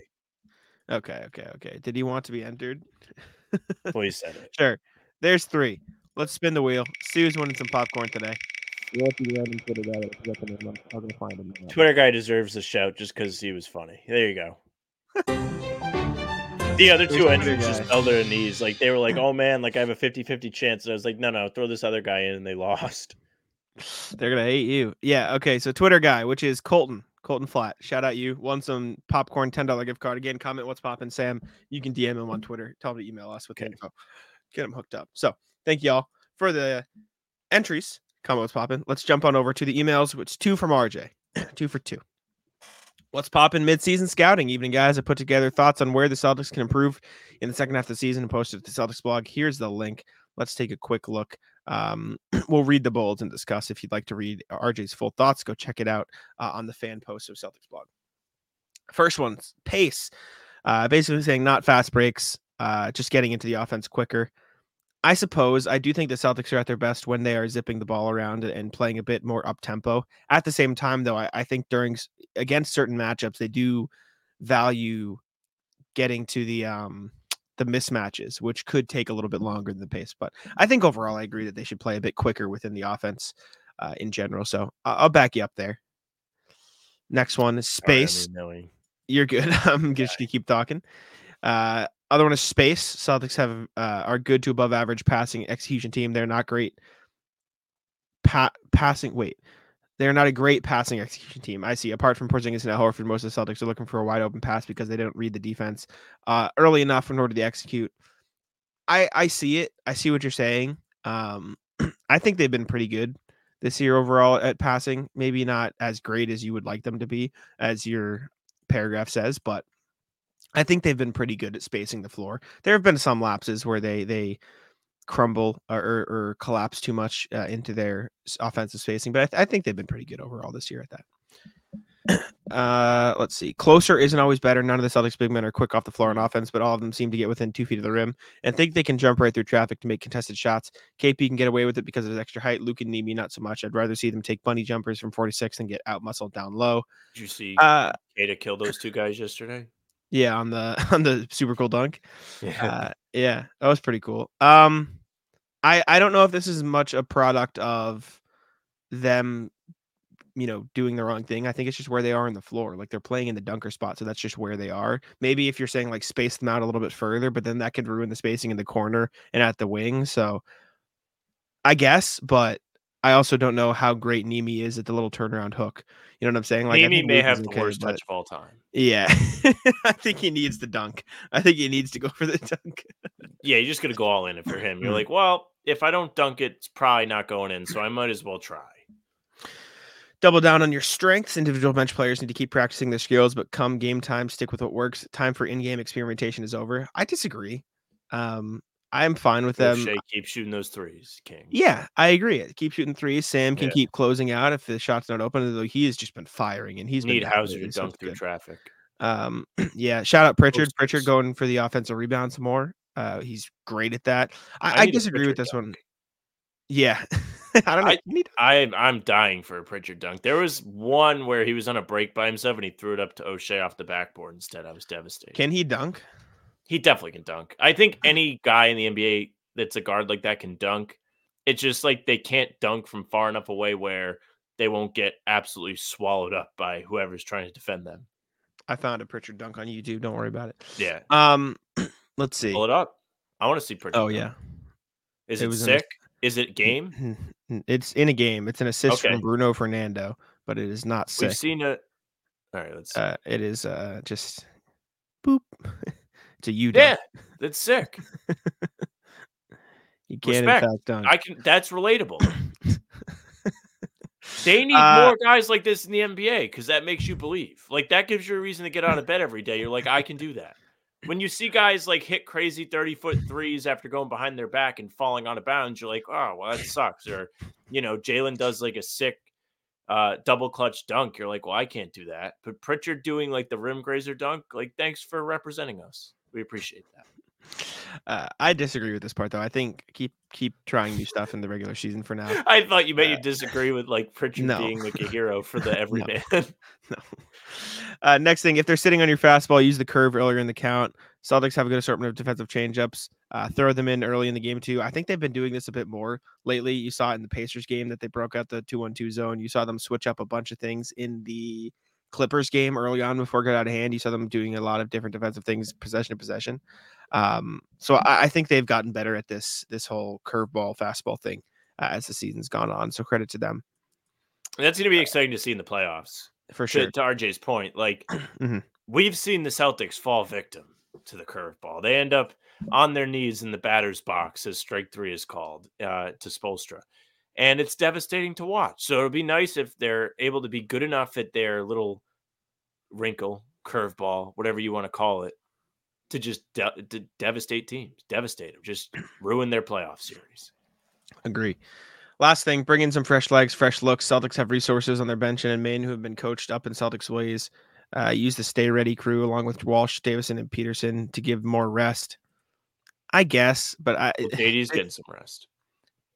Okay, okay, okay. Did he want to be entered? Please said it. Sure. There's three. Let's spin the wheel. Sue's winning some popcorn today. You have to be random Twitter guy. I forget the name. I'm, I'm gonna find him. Twitter guy deserves a shout just because he was funny. There you go. the other There's two Twitter entries just guy. fell to their knees. Like they were like, "Oh man, like I have a 50-50 chance." And I was like, "No, no, throw this other guy in," and they lost. They're gonna hate you. Yeah. Okay. So Twitter guy, which is Colton. Colton Flat. Shout out you. Won some popcorn ten dollar gift card. Again, comment what's popping, Sam. You can DM him on Twitter. Tell him to email us with Okay. info. Get him hooked up. So thank y'all for the entries. Comment what's poppin'. Let's jump on over to the emails. Which two from RJ. two for two. What's popping mid-season scouting? Evening, guys. I put together thoughts on where the Celtics can improve in the second half of the season and posted at the Celtics blog. Here's the link. Let's take a quick look. Um, we'll read the bolds and discuss. If you'd like to read RJ's full thoughts, go check it out uh, on the fan post of Celtics blog. First one's pace. Uh, basically saying not fast breaks, uh, just getting into the offense quicker. I suppose I do think the Celtics are at their best when they are zipping the ball around and playing a bit more up tempo. At the same time, though, I, I think during against certain matchups, they do value getting to the um the mismatches, which could take a little bit longer than the pace. But I think overall, I agree that they should play a bit quicker within the offense uh, in general. So I- I'll back you up there. Next one is I space. mean, You're good. I'm just gonna keep talking. Uh, other one is space. Celtics have uh, are good to above average passing execution team. They're not great pa- passing. Wait, they're not a great passing execution team. I see. Apart from Porzingis and Al Horford, most of the Celtics are looking for a wide open pass because they don't read the defense uh, early enough in order to execute. I I see it. I see what you're saying. Um, I think they've been pretty good this year overall at passing. Maybe not as great as you would like them to be, as your paragraph says, but I think they've been pretty good at spacing the floor. There have been some lapses where they they crumble or, or, or collapse too much uh, into their offensive spacing, but I, th- I think they've been pretty good overall this year at that. Uh, let's see. Closer isn't always better. None of the Celtics big men are quick off the floor on offense, but all of them seem to get within two feet of the rim and think they can jump right through traffic to make contested shots. KP can get away with it because of his extra height. Luke and Nemi not so much. I'd rather see them take bunny jumpers from 46 and get out muscled down low. Did you see Uh, Queta kill those two guys yesterday? yeah, on the on the super cool dunk. Yeah. Uh, yeah, that was pretty cool. Um, I I don't know if this is much a product of them you know, doing the wrong thing. I think it's just where they are on the floor. Like they're playing in the dunker spot, so that's just where they are. Maybe if you're saying like space them out a little bit further, but then that could ruin the spacing in the corner and at the wing. So I guess, but I also don't know how great Nemi is at the little turnaround hook. You know what I'm saying? Like Nemi may Luke have the okay, worst touch of all time. Yeah, I think he needs the dunk. I think he needs to go for the dunk. Yeah, you're just gonna go all in it for him. You're like, well, if I don't dunk it, it's probably not going in, so I might as well try. Double down on your strengths. Individual bench players need to keep practicing their skills, but come game time, stick with what works. Time for in-game experimentation is over. I disagree. Um, I'm fine with them. Shea keep shooting those threes, King. Yeah, I agree. Keep shooting threes. Sam can Yeah. keep closing out if the shot's not open. Though he has just been firing, and he's need Hauser to dunk through good. traffic. Um, yeah, shout out Pritchard. Pritchard going for the offensive rebounds more. Uh, he's great at that. I I, I disagree with this one. Yeah, I don't know. I- need- I I'm dying for a Pritchard dunk. There was one where he was on a break by himself and he threw it up to Oshae off the backboard instead. I was devastated. Can he dunk? He definitely can dunk. I think any guy in the NBA that's a guard like that can dunk. It's just like they can't dunk from far enough away where they won't get absolutely swallowed up by whoever's trying to defend them. I found a Pritchard dunk on YouTube. Don't worry about it. Yeah. Um, let's see. Pull it up. I want to see Pritchard. Oh dunk. yeah, Is It it, in a- sick? Is it game? It's in a game. It's an assist Okay. from Bruno Fernando, but it is not sick. We've seen it. All right, let's. Uh, it is uh just boop. it's a U yeah, that's sick. You can Respect. in fact dunk. I can that's relatable. They need Uh, more guys like this in the NBA because that makes you believe. Like that gives you a reason to get out of bed every day. You're like, I can do that. When you see guys like hit crazy 30 foot threes after going behind their back and falling on a bounds, you're like, oh, well, that sucks. Or, you know, Jalen does like a sick uh, double clutch dunk. You're like, well, I can't do that. But Pritchard doing like the rim grazer dunk, like, thanks for representing us. We appreciate that. Uh, I disagree with this part though. I think keep keep trying new stuff in the regular season for now. I thought you meant Uh, you disagree with like Pritchard no. being like a hero for the everyman. no. Uh, next thing, if they're sitting on your fastball, use the curve earlier in the count. Celtics have a good assortment of defensive changeups. Uh, throw them in early in the game too. I think they've been doing this a bit more lately. You saw it in the Pacers game that they broke out the two-one-two zone. You saw them switch up a bunch of things in the Clippers game early on before it got out of hand. You saw them doing a lot of different defensive things, possession to possession. Um, so I, I think they've gotten better at this this whole curveball fastball thing uh, as the season's gone on. So credit to them That's going to be exciting to see in the playoffs. for sure. to RJ's point, like Mhm. we've seen the Celtics fall victim to the curveball. They end up on their knees in the batter's box, as strike three is called, uh, to Spoelstra. And it's devastating to watch. So it'll be nice if they're able to be good enough at their little wrinkle, curveball, whatever you want to call it, to just de- to devastate teams, devastate them, just ruin their playoff series. Agree. Last thing, bring in some fresh legs, fresh looks. Celtics have resources on their bench and in Maine who have been coached up in Celtics ways. Uh, use the stay ready crew along with Walsh, Davison, and Peterson to give more rest. I guess, but I Well, JD's getting some rest.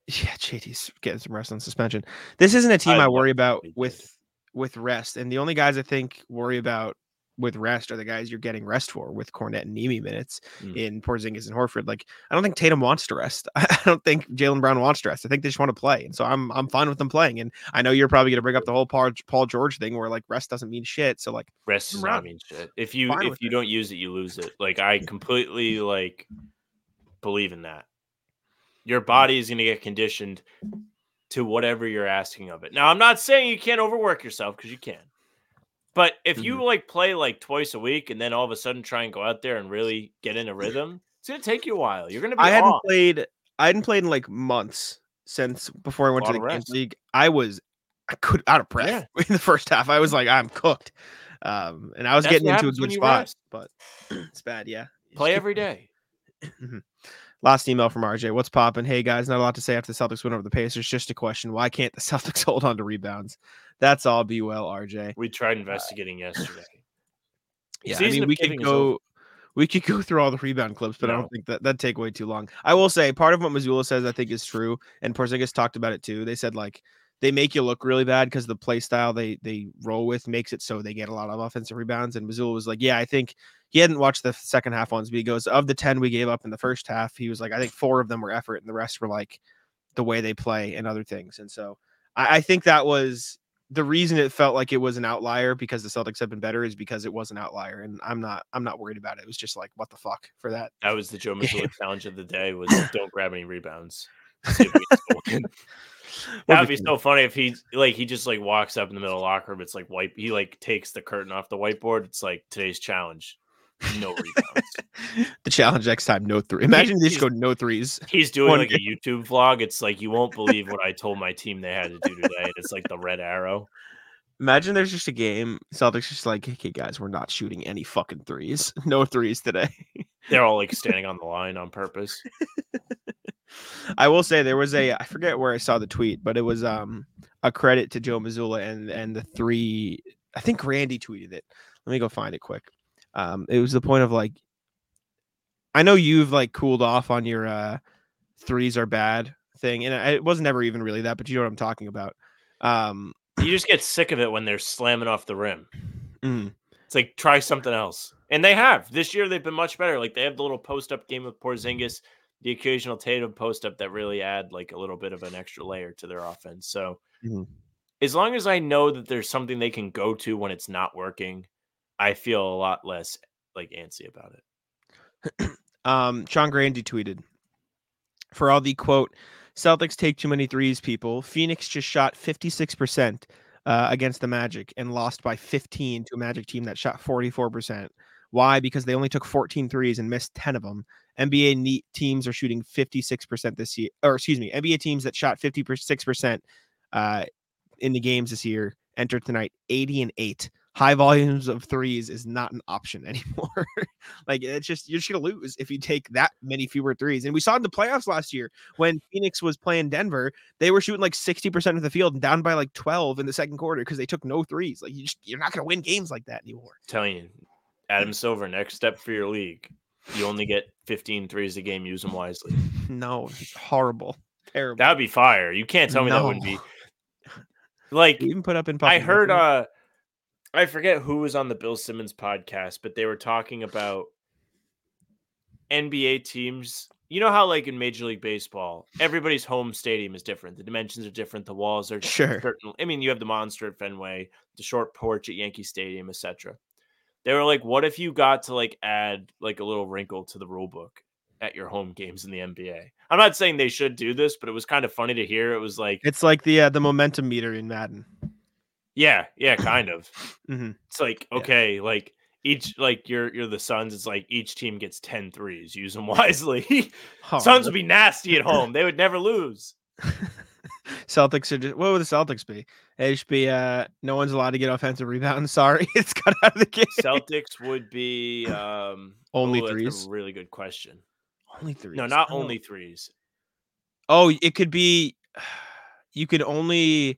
Yeah, JD's getting some rest on suspension. This isn't a team I I, worry about with with rest, and the only guys I think worry about with rest are the guys you're getting rest for with Kornet and Nemi minutes Mm. in Porzingis and Horford. Like I don't think Tatum wants to rest. I don't think Jaylen Brown wants to rest. I think they just want to play, and so I'm I'm fine with them playing. And I know you're probably going to bring up the whole Paul, Paul George thing where like rest doesn't mean shit. So like Rest does not mean shit. If you if you it. don't use it, you lose it. Like I completely like believe in that. Your body is going to get conditioned to whatever you're asking of it. Now, I'm not saying you can't overwork yourself because you can. But if you like play like twice a week and then all of a sudden try and go out there and really get in a rhythm, it's going to take you a while. You're going to be I hadn't played. I hadn't played in like months since before I went to the league. I was I could out of breath in the first half. I was like I'm cooked, um, and I was That's getting into a good spot, rest. but it's bad. Yeah, play every day. Last email from RJ. What's popping? Hey guys, not a lot to say after the Celtics win over the Pacers. Just a question: Why can't the Celtics hold on to rebounds? That's all. Be well, RJ. We tried investigating yesterday. Yeah, I mean we could giving is over. go. We could go through all the rebound clips, but I don't think that that'd take way too long. I will say part of what Mazzulla says I think is true, and Porzingis talked about it too. They said like they make you look really bad because the play style they they roll with makes it so they get a lot of offensive rebounds. And Mazzulla was like, yeah, I think he hadn't watched the second half ones, but he goes of the ten we gave up in the first half, he was like, I think four of them were effort, and the rest were like the way they play and other things. And so I, I think that was the reason it felt like it was an outlier because the Celtics have been better is because it was an outlier, and I'm not I'm not worried about it. It was just like what the fuck for that. That was the Joe. Mazzulla challenge of the day was don't grab any rebounds. See if we can score. Would That'd be so funny if he like he just like walks up in the middle of the locker room. It's like wipe. He like takes the curtain off the whiteboard. It's like today's challenge, no rebounds. the challenge next time, no three. Imagine they just go no threes. He's doing One like a YouTube vlog. It's like you won't believe what I told my team they had to do today. And it's like the red arrow. Imagine there's just a game. Celtics just like, okay, guys, we're not shooting any fucking threes. No threes today. They're all like standing on the line on purpose. I will say there was a I forget where I saw the tweet, but it was um a credit to Joe Mazzulla and and the three. I think Randy tweeted it. Let me go find it quick. Um, it was the point of like, I know you've like cooled off on your uh threes are bad thing, and it wasn't ever even really that, but you know what I'm talking about. Um, You just get sick of it when they're slamming off the rim. mm, It's like try something else. And they have. This year they've been much better. Like they have the little post up game with Porzingis, the occasional Tatum post up that really add like a little bit of an extra layer to their offense. So Mhm. as long as I know that there's something they can go to when it's not working, I feel a lot less like antsy about it. um, Sean Grande tweeted for all the quote Celtics take too many threes. People, Phoenix just shot 56% uh, against the Magic and lost by 15 to a Magic team that shot 44%. Why? Because they only took 14 threes and missed 10 of them. NBA teams are shooting 56% this year, or excuse me, NBA teams that shot 56% uh, in the games this year entered tonight 80 and 8. High volumes of threes is not an option anymore. like it's just you're just gonna lose if you take that many fewer threes. And we saw in the playoffs last year when Phoenix was playing Denver, they were shooting like 60% of the field and down by like 12 in the second quarter because they took no threes. Like you just you're not gonna win games like that anymore. telling you, Adam Silver, next step for your league. You only get 15 threes a game. Use them wisely. No, horrible. Terrible. That would be fire. You can't tell me that wouldn't be like You even put up in I heard uh I forget who was on the Bill Simmons podcast, but they were talking about NBA teams. You know how like in Major League Baseball, everybody's home stadium is different. The dimensions are different, the walls are Sure. certain. I mean, you have the monster at Fenway, the short porch at Yankee Stadium, etc. They were like, what if you got to like add like a little wrinkle to the rule book at your home games in the NBA? I'm not saying they should do this, but it was kind of funny to hear. It was like, it's like the uh, the momentum meter in Madden. yeah, yeah, kind of. hmm It's like Yeah. okay, like each like you're you're the Suns. It's like each team gets 10 threes. Use them wisely. Oh, Suns would be nasty at home. They would never lose. Celtics are just what would the Celtics be? Be uh no one's allowed to get offensive rebounds. Sorry, it's cut out of the game. Celtics would be um Only that's threes? A really good question. Only three. No, not only threes. Oh, it could be. You could only.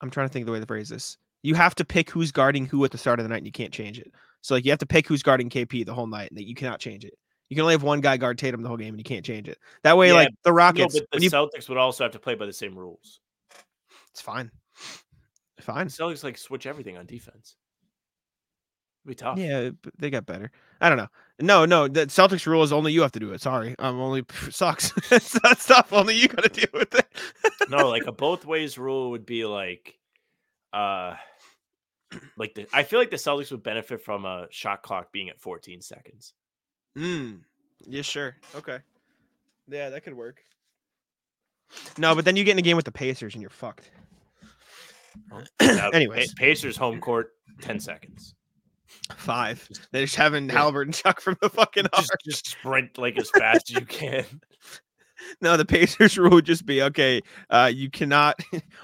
I'm trying to think of the way the phrase is. You have to pick who's guarding who at the start of the night, and you can't change it. So like you have to pick who's guarding KP the whole night, and that you cannot change it. You can only have one guy guard Tatum the whole game, and you can't change it. That way, Yeah, like the No, Rockets, but the you, Celtics would also have to play by the same rules. It's fine. Fine. Celtics like switch everything on defense. It'd be tough. Yeah, but they got better. I don't know. No, no, the Celtics rule is only you have to do it. Sorry, I'm only sucks. That's tough. Only you got to deal with it. no, like a both ways rule would be like uh like the I feel like the Celtics would benefit from a shot clock being at 14 seconds. Mm. Yeah, sure. Okay. Yeah, that could work. No, but then you get in a game with the Pacers and you're fucked. Now, Pa- Anyways. Pacers home court 10 seconds. Five. They're just having Yeah. Halliburton chuck from the fucking Just, arc. just sprint like as fast as you can. No, the Pacers rule would just be okay. Uh, you cannot.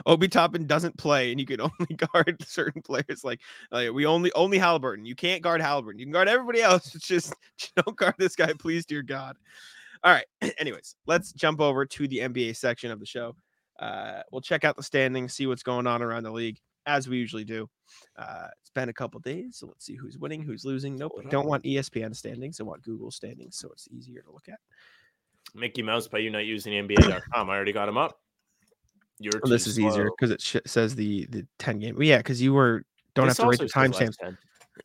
Obi Toppin doesn't play, and you can only guard certain players. Like, like we only only Halliburton. You can't guard Halliburton. You can guard everybody else. It's just don't guard this guy, please, dear God. All right. Anyways, let's jump over to the NBA section of the show. Uh, we'll check out the standings, see what's going on around the league, as we usually do. Uh, it's been a couple days, so let's see who's winning, who's losing. Nope, I don't want ESPN standings. I want Google standings, so it's easier to look at. Mickey Mouse by you not using NBA.com. I already got him up. You're Well, this is easier because it sh- says the the ten game. Well, yeah, because you were don't This have to write the timestamps.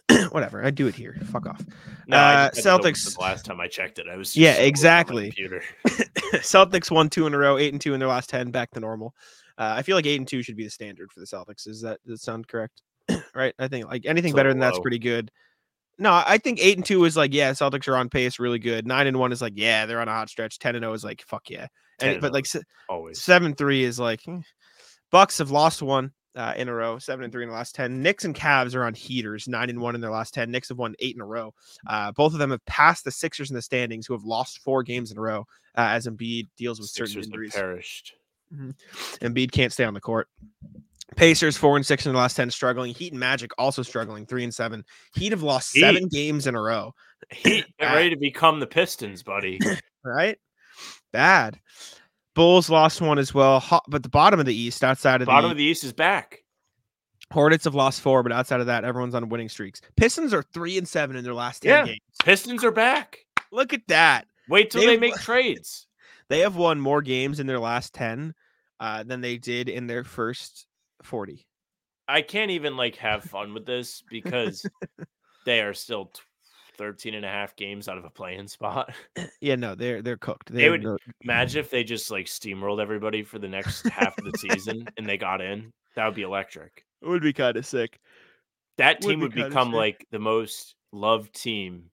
Last 10. Whatever, I do it here. Fuck off. No, Uh, just had to open it Celtics- The last time I checked it, I was Yeah, just on my exactly. Computer. Celtics won two in a row, eight and two in their last ten, back to normal. Uh, I feel like eight and two should be the standard for the Celtics. Is that does that sound correct? right. I think like anything a better than that's pretty good. No, I think eight and two is like yeah, Celtics are on pace, really good. Nine and one is like yeah, they're on a hot stretch. Ten and zero is like fuck yeah. And but 0 like se- Always. seven three is like eh. Bucks have lost one uh, in a row, seven and three in the last ten. Knicks and Cavs are on heaters, nine and one in their last ten. Knicks have won eight in a row. Uh, both of them have passed the Sixers in the standings, who have lost four games in a row uh, as Embiid deals with certain Sixers have injuries. perished. Embiid can't stay on the court. Pacers four and six in the last ten, struggling. Heat and Magic also struggling, three and seven. Heat have lost Heat. seven games in a row. Heat, get ready to become the Pistons, buddy. Right, bad. Bulls lost one as well, Hot, but the bottom of the East, outside of Bottom the, of the East is back. Hornets, have lost four, but outside of that, everyone's on winning streaks. Pistons are three and seven in their last ten Yeah. games. Pistons are back. Look at that. Wait till They they, make trades. They have won more games in their last ten uh, than they did in their first forty. I can't even like have fun with this because they are still 13 and a half games out of a playing spot. Yeah, no, they're they're cooked. They have would- no- Imagine if they just like steamrolled everybody for the next half of the season and they got in. That would be electric. it would be kind of sick. That Would team be would become like the most loved team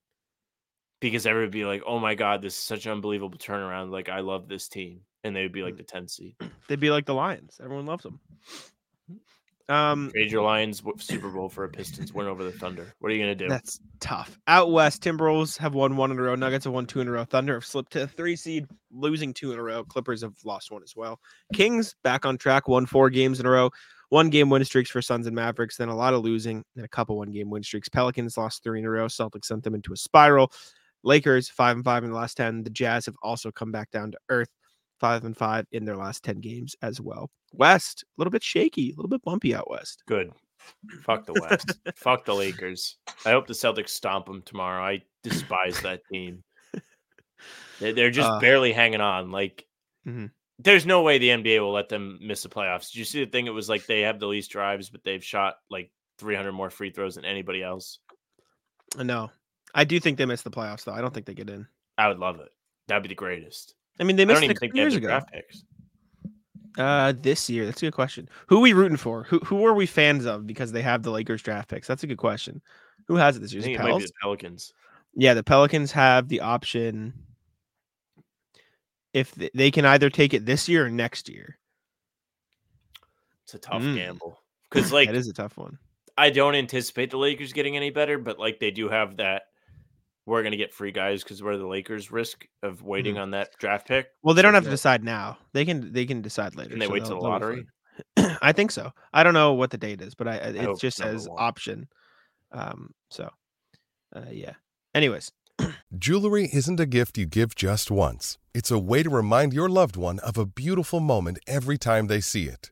because everyone would be like, "Oh my god, this is such an unbelievable turnaround! Like, I love this team," and they would be Mm. like the 10th seed. They'd be like the Lions. Everyone loves them. Um, Trade your Lions Super Bowl for a Pistons win over the Thunder. What are you gonna do? that's tough. Out west, Timberwolves have won one in a row. Nuggets have won two in a row. Thunder have slipped to a three seed, losing two in a row. Clippers have lost one as well. Kings back on track, won four games in a row. One game win streaks for Suns and Mavericks, then a lot of losing, and a couple one game win streaks. Pelicans lost three in a row. Celtics sent them into a spiral. Lakers five and five in the last ten. The Jazz have also come back down to earth, five and five in their last ten games as well. West a little bit shaky, a little bit bumpy out west. Good. Fuck the West. Fuck the Lakers. I hope the Celtics stomp them tomorrow. I despise that team. They- They're just Uh, barely hanging on. Like, Mhm. there's no way the NBA will let them miss the playoffs. Did you see the thing? It was like they have the least drives, but they've shot like 300 more free throws than anybody else. No, I do think they miss the playoffs though. I don't think they get in. I would love it. That'd be the greatest. I mean, they I missed don't it a even think couple they years ago. draft picks. Uh, this year, that's a good question. Who we rooting for? Who who are we fans of because they have the Lakers draft picks? That's a good question. Who has it this year? It it might be the Pelicans. Yeah, the Pelicans have the option if th- they can either take it this year or next year. It's a tough Mm. gamble because, like, that is a tough one. I don't anticipate the Lakers getting any better, but like they do have that. We're gonna get free guys because we're the Lakers risk of waiting on that draft pick. Well, they don't have to decide now. They can they can decide later. Can they so wait they'll- till the lottery? I think so. I don't know what the date is, but I, I- it hope just says one. option. Um. So, uh, yeah. Anyways, Jewelry isn't a gift you give just once. It's a way to remind your loved one of a beautiful moment every time they see it.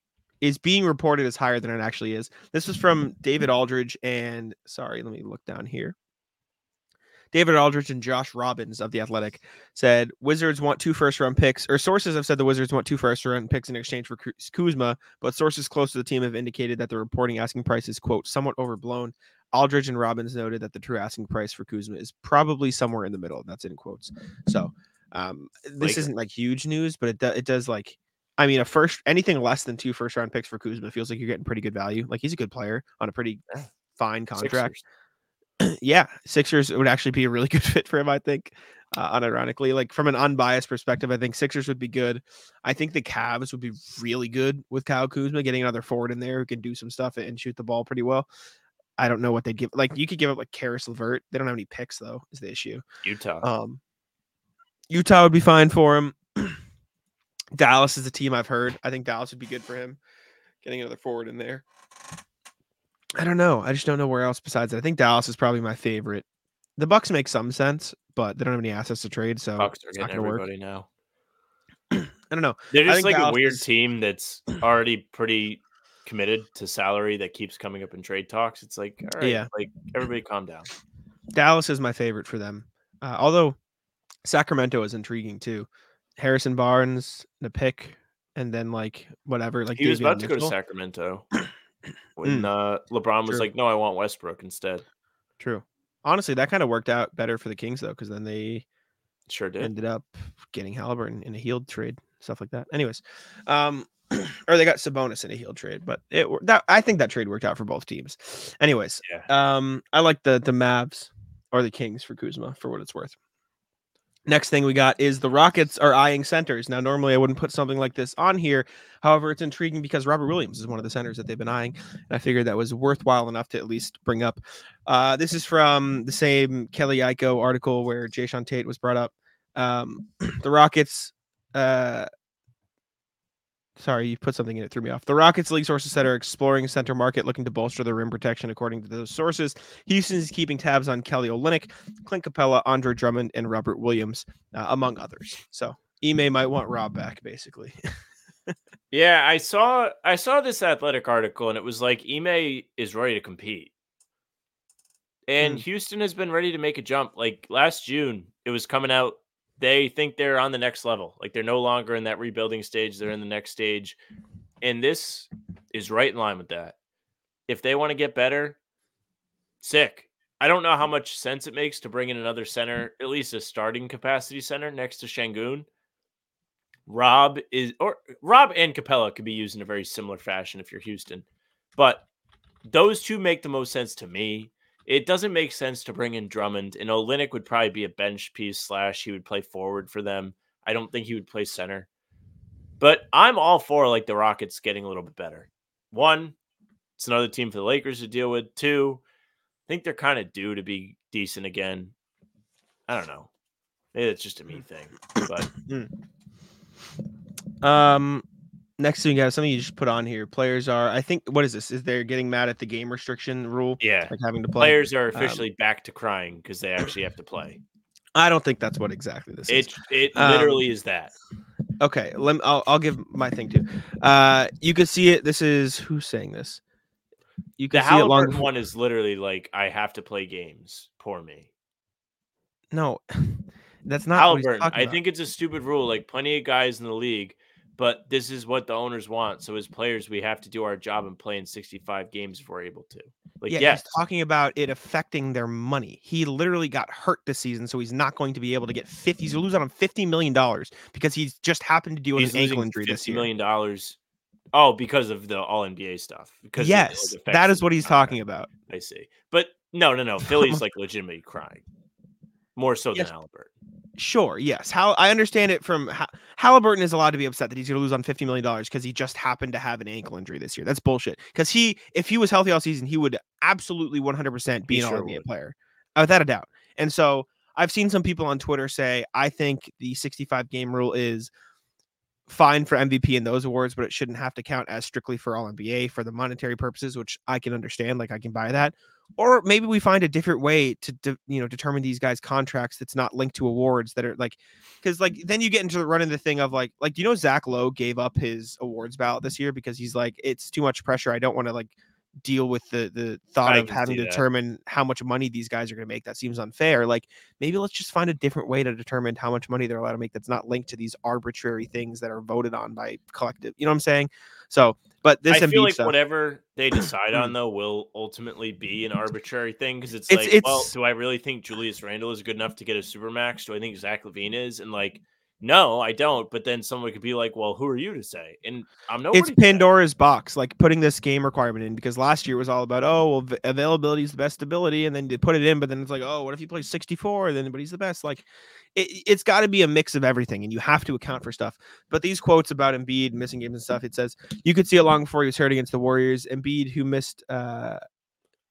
is being reported as higher than it actually is. This was from David Aldridge and sorry, let me look down here. David Aldridge and Josh Robbins of the Athletic said Wizards want two first round picks, or sources have said the Wizards want two first round picks in exchange for Kuzma, but sources close to the team have indicated that the reporting asking price is quote somewhat overblown. Aldridge and Robbins noted that the true asking price for Kuzma is probably somewhere in the middle. That's in quotes. So um, this Laker. isn't like huge news, but it do, it does like I mean a first anything less than two first round picks for Kuzma feels like you're getting pretty good value. Like he's a good player on a pretty fine contract Sixers. yeah, Sixers would actually be a really good fit for him. I think, uh, unironically, like from an unbiased perspective, I think Sixers would be good. I think the Cavs would be really good with Kyle Kuzma getting another forward in there who can do some stuff and shoot the ball pretty well. I don't know what they'd give. Like you could give up like Caris LeVert. They don't have any picks though. Is the issue. Utah. Um, Utah would be fine for him. Dallas is a team I've heard. I think Dallas would be good for him. Getting another forward in there. I don't know. I just don't know where else besides that. I think Dallas is probably my favorite. The Bucks make some sense, but they don't have any assets to trade, so Bucks are it's not getting gonna work. now. I don't know. They're just like Dallas a weird is- team that's already pretty committed to salary that keeps coming up in trade talks. It's like, all right, Yeah. like everybody calm down. Dallas is my favorite for them. Uh, although Sacramento is intriguing too. Harrison Barnes, the pick, and then like whatever, like he was Davion about to go to Sacramento when Mm. uh, LeBron was True. like, "No, I want Westbrook instead." True. Honestly, that kind of worked out better for the Kings though, because then they Sure did. ended up getting Halliburton in a healed trade, stuff like that. Anyways, um, or they got Sabonis in a healed trade, but it that I think that trade worked out for both teams. Anyways, Yeah. um, I like the the Mavs or the Kings for Kuzma for what it's worth. Next thing we got is the Rockets are eyeing centers. Now, normally I wouldn't put something like this on here. However, it's intriguing because Robert Williams is one of the centers that they've been eyeing. And I figured that was worthwhile enough to at least bring up. Uh, this is from the same Kelly Iko article where Jae'Sean Tate was brought up. Um, the Rockets, uh, sorry, you put something in it, threw me off. The Rockets league sources said are exploring center market, looking to bolster the rim protection. According to those sources, Houston is keeping tabs on Kelly Olynyk, Clint Capela, Andre Drummond, and Robert Williams, uh, among others. So Ime might want Rob back, basically. Yeah, I saw I saw this athletic article and it was like Ime is ready to compete. And Hmm. Houston has been ready to make a jump. Like last June, it was coming out. They think they're on the next level. Like they're no longer in that rebuilding stage, they're in the next stage. And this is right in line with that. If they want to get better, sick. I don't know how much sense it makes to bring in another center, at least a starting capacity center next to Sengun. Rob is or Rob and Capela could be used in a very similar fashion if you're Houston. But those two make the most sense to me. It doesn't make sense to bring in Drummond and Olynyk would probably be a bench piece slash he would play forward for them. I don't think he would play center. But I'm all for like the Rockets getting a little bit better. One, it's another team for the Lakers to deal with. Two, I think they're kind of due to be decent again. I don't know. Maybe it's just a me thing. But Um, next thing you got something you just put on here. Players are, I think, what is this? Is they're getting mad at the game restriction rule? yeah, like having to play. players are Um, officially back to crying because they actually have to play. I don't think that's what exactly this is. It it Um, literally is that. Okay, let me, I'll, I'll give my thing too. Uh, you can see it. This is who's saying this. You The can see it long. One is literally like I have to play games. Poor me. No, that's not. Halliburton. I think it's a stupid rule. Like plenty of guys in the league, but this is what the owners want. So as players, we have to do our job and play in 65 games if we're able to. Like yeah, yes, he's talking about it affecting their money. He literally got hurt this season, so he's not going to be able to get fifty. He's losing on fifty million dollars because he's just happened to deal with he's an ankle injury this year. million dollars. Oh, because of the All NBA stuff. Because Yes, that is what he's talking about. I see. But no, no, no. Philly's like legitimately crying. More so Yes. than Halliburton. Sure, yes. How I understand it from Ha- Halliburton is allowed to be upset that he's going to lose on fifty million dollars because he just happened to have an ankle injury this year. That's bullshit. Because he, if he was healthy all season, he would absolutely one hundred percent be He an sure NBA would. player, without a doubt. And so I've seen some people on Twitter say I think the sixty-five game rule is fine for MVP in those awards, but it shouldn't have to count as strictly for All NBA for the monetary purposes, which I can understand. Like I can buy that. Or maybe we find a different way to, de- you know, determine these guys' contracts that's not linked to awards that are like, because like then you get into the running the thing of like, like you know Zach Lowe gave up his awards ballot this year because he's like, it's too much pressure. I don't want to like deal with the the thought I of having to that. determine how much money these guys are going to make. That seems unfair. Like maybe let's just find a different way to determine how much money they're allowed to make that's not linked to these arbitrary things that are voted on by collective. You know what I'm saying? So, but this I feel like stuff, whatever they decide on mm. though will ultimately be an arbitrary thing because it's, It's- like, well, do I really think Julius Randle is good enough to get a supermax? Do I think Zach LaVine is? And like, no, I don't. But then someone could be like, well, who are you to say? And I'm nobody. it's. Pandora's box, like putting this game requirement in because last year was all about oh well availability is the best ability, and then they put it in, but then it's like oh what if he plays 64 then but he's the best like it, it's got to be a mix of everything, and you have to account for stuff. But these quotes about Embiid missing games and stuff, it says you could see it long before he was hurt against the Warriors. Embiid, who missed uh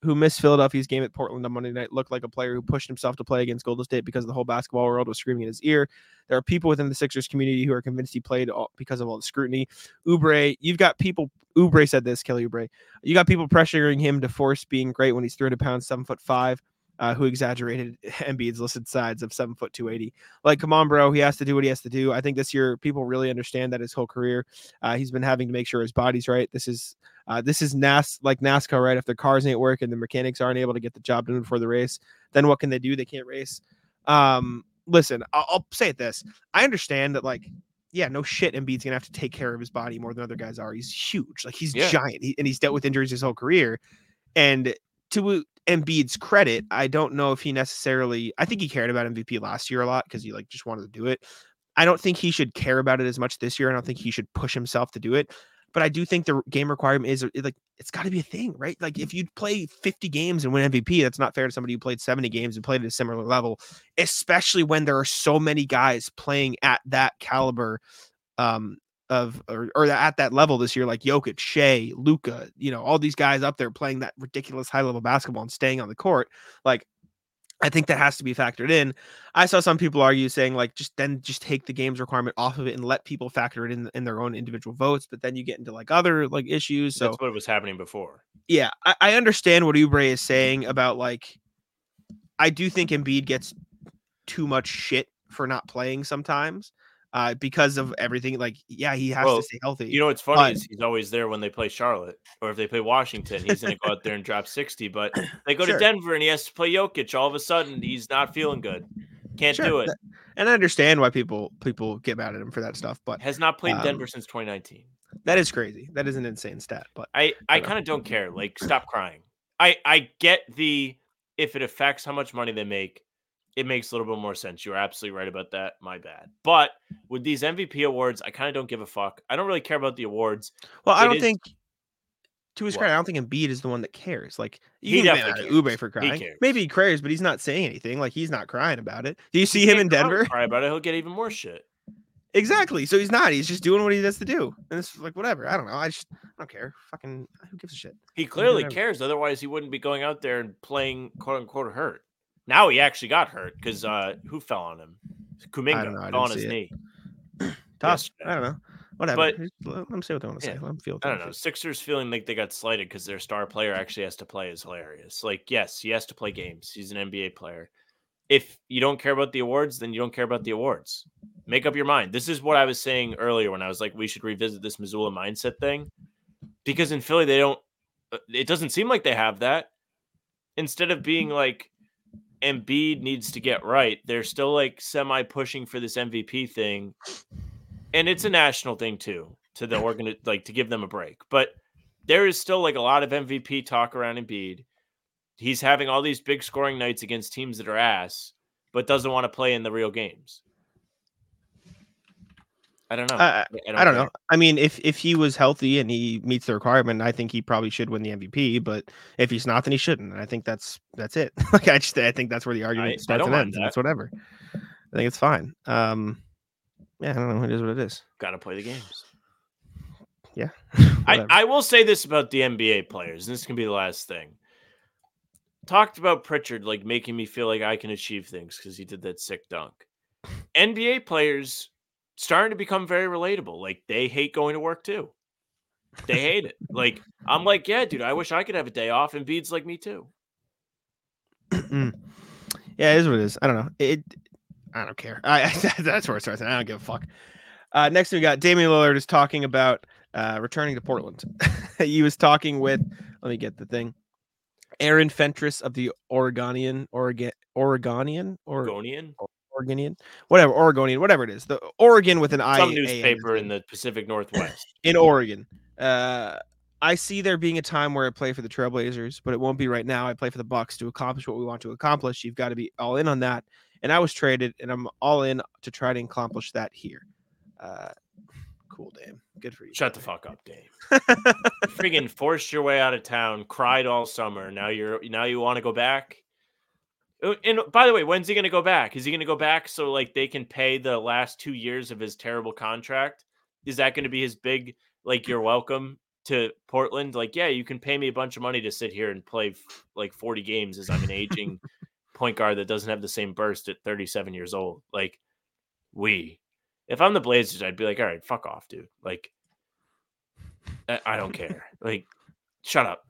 who missed Philadelphia's game at Portland on Monday night, looked like a player who pushed himself to play against Golden State because the whole basketball world was screaming in his ear. There are people within the Sixers community who are convinced he played all, because of all the scrutiny. Oubre, you've got people. Oubre said this. Kelly Oubre, you got people pressuring him to force being great when he's 300 pounds, seven foot five. Uh, who exaggerated Embiid's listed size of seven foot two eighty. Like, come on, bro, he has to do what he has to do. I think this year people really understand that his whole career, uh, he's been having to make sure his body's right. This is uh, this is NAS like NASCAR, right? If their cars ain't working, the mechanics aren't able to get the job done before the race, then what can they do? They can't race. Um, listen, I'll, I'll say it this: I understand that, like, yeah, no shit, Embiid's gonna have to take care of his body more than other guys are. He's huge, like he's Yeah. giant, he, and he's dealt with injuries his whole career. And to Embiid's credit, I don't know if he necessarily. I think he cared about MVP last year a lot because he like just wanted to do it. I don't think he should care about it as much this year. I don't think he should push himself to do it. But I do think the game requirement is like it's got to be a thing, right? Like if you play 50 games and win MVP, that's not fair to somebody who played 70 games and played at a similar level, especially when there are so many guys playing at that caliber um of or, or at that level this year, like Jokic, Shai, Luka, you know, all these guys up there playing that ridiculous high level basketball and staying on the court. Like I think that has to be factored in. I saw some people argue saying like just then just take the games requirement off of it and let people factor it in in their own individual votes. But then you get into like other like issues. So That's what was happening before. yeah, I, I understand what Oubre is saying about like I do think Embiid gets too much shit for not playing sometimes. Uh, because of everything, like yeah, he has Well, to stay healthy. You know what's funny but- is he's always there when they play Charlotte, or if they play Washington, he's going to go out there and drop sixty. But they go Sure. to Denver and he has to play Jokic. All of a sudden, he's not feeling good. Can't Sure, do it. and I understand why people people get mad at him for that stuff, but Has not played um, Denver since 2019. that is crazy. That is an insane stat. But I I know. kind of don't care. Like, stop crying. I I get the if it affects how much money they make, it makes a little bit more sense. You're absolutely right about that. My bad. But with these MVP awards, I kind of don't give a fuck. I don't really care about the awards. well, I don't is- think to his credit, I don't think Embiid is the one that cares. Like He you be definitely uh, cares. Ube for He crying. cares. Maybe he cares, but he's not saying anything. Like he's not crying about it. Do you see He him in can't come out and Denver? Cry about it. He'll get even more shit. Exactly. So he's not. He's just doing what he has to do. And it's like whatever. I don't know. I just I don't care. Fucking who gives a shit? He clearly cares. Otherwise, he wouldn't be going out there and playing quote unquote hurt. Now he actually got hurt because uh, who fell on him? Kuminga know, fell on his see knee. Toss. I don't know. Whatever. But- let them say what they want to Yeah. say. Let them feel. I don't know. feel. Sixers feeling like they got slighted because their star player actually has to play is hilarious. Like, yes, he has to play games. He's an NBA player. If you don't care about the awards, then you don't care about the awards. Make up your mind. This is what I was saying earlier when I was like, we should revisit this Mazzulla mindset thing. Because in Philly, they don't, uh, it doesn't seem like they have that. Instead of being like, Embiid needs to get right, they're still like semi pushing for this MVP thing. And it's a national thing too, to the organ like to give them a break. But there is still like a lot of MVP talk around Embiid. He's having all these big scoring nights against teams that are ass, but doesn't want to play in the real games. I don't know. I, I don't know. I mean, if if he was healthy and he meets the requirement, I think he probably should win the MVP. But if he's not, then he shouldn't. And I think that's that's it. like I just I think that's where the argument I starts don't and ends. and that. It's whatever. I think it's fine. Um, yeah, I don't know. It is what it is. Got to play the games. Yeah. I, I will say this about the NBA players, and this can be the last thing. Talked about Pritchard like making me feel like I can achieve things because he did that sick dunk. NBA players starting to become very relatable. Like they hate going to work too. They hate it. Like I'm like, yeah, dude, I wish I could have a day off. And Bede's like me too. Yeah, it is what it is. I don't know. It. I don't care. I, that's where it starts. I don't give a fuck. Uh, next, we got Damian Lillard is talking about uh, returning to Portland. he was talking with. Let me get the thing. Aaron Fentress of the Oregonian, Oregon, Oregonian, or Gonian, Oregonian, whatever, Oregonian, whatever it is. The Oregon with an I. some A in his newspaper in the Pacific Northwest. in Oregon. Uh, I see there being a time where I play for the Trailblazers, but it won't be right now. I play for the Bucks to accomplish what we want to accomplish. You've got to be all in on that. And I was traded, and I'm all in to try to accomplish that here. Uh, cool, Dame. Good for you. Shut the fuck up, Dave. Friggin' forced your way out of town, cried all summer. Now you're now you want to go back. Uh, And by the way, when's he going to go back? Is he going to go back so like they can pay the last two years of his terrible contract? Is that going to be his big like you're welcome to Portland? Like, yeah, you can pay me a bunch of money to sit here and play like 40 games as I'm an aging point guard that doesn't have the same burst at 37 years old. Like, we. If I'm the Blazers, I'd be like, all right, fuck off, dude. Like, I, I don't care. Like, shut up.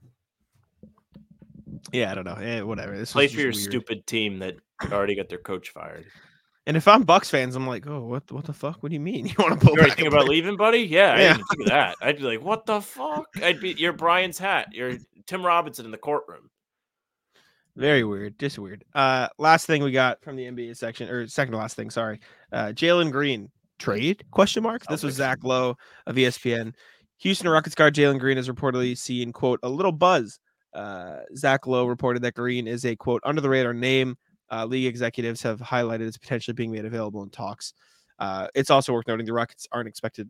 Yeah, I don't know. Eh, whatever. This Play for your weird. stupid team that already got their coach fired. And if I'm Bucks fans, I'm like, oh, what? the- What the fuck? What do you mean? You want to pull You about player? leaving, buddy? Yeah, I Yeah. didn't think of that. I'd be like, what the fuck? I'd be you're Brian's hat. You're Tim Robinson in the courtroom. Very weird. Just weird. Uh, last thing we got from the NBA section, or second to last thing. Sorry. Uh, Jalen Green trade? Question mark. This was Zach Lowe of ESPN. Houston Rockets guard Jalen Green is reportedly seeing quote a little buzz. Uh, Zach Lowe reported that Green is a quote under the radar name. Uh, league executives have highlighted as potentially being made available in talks. Uh, it's also worth noting the Rockets aren't expected,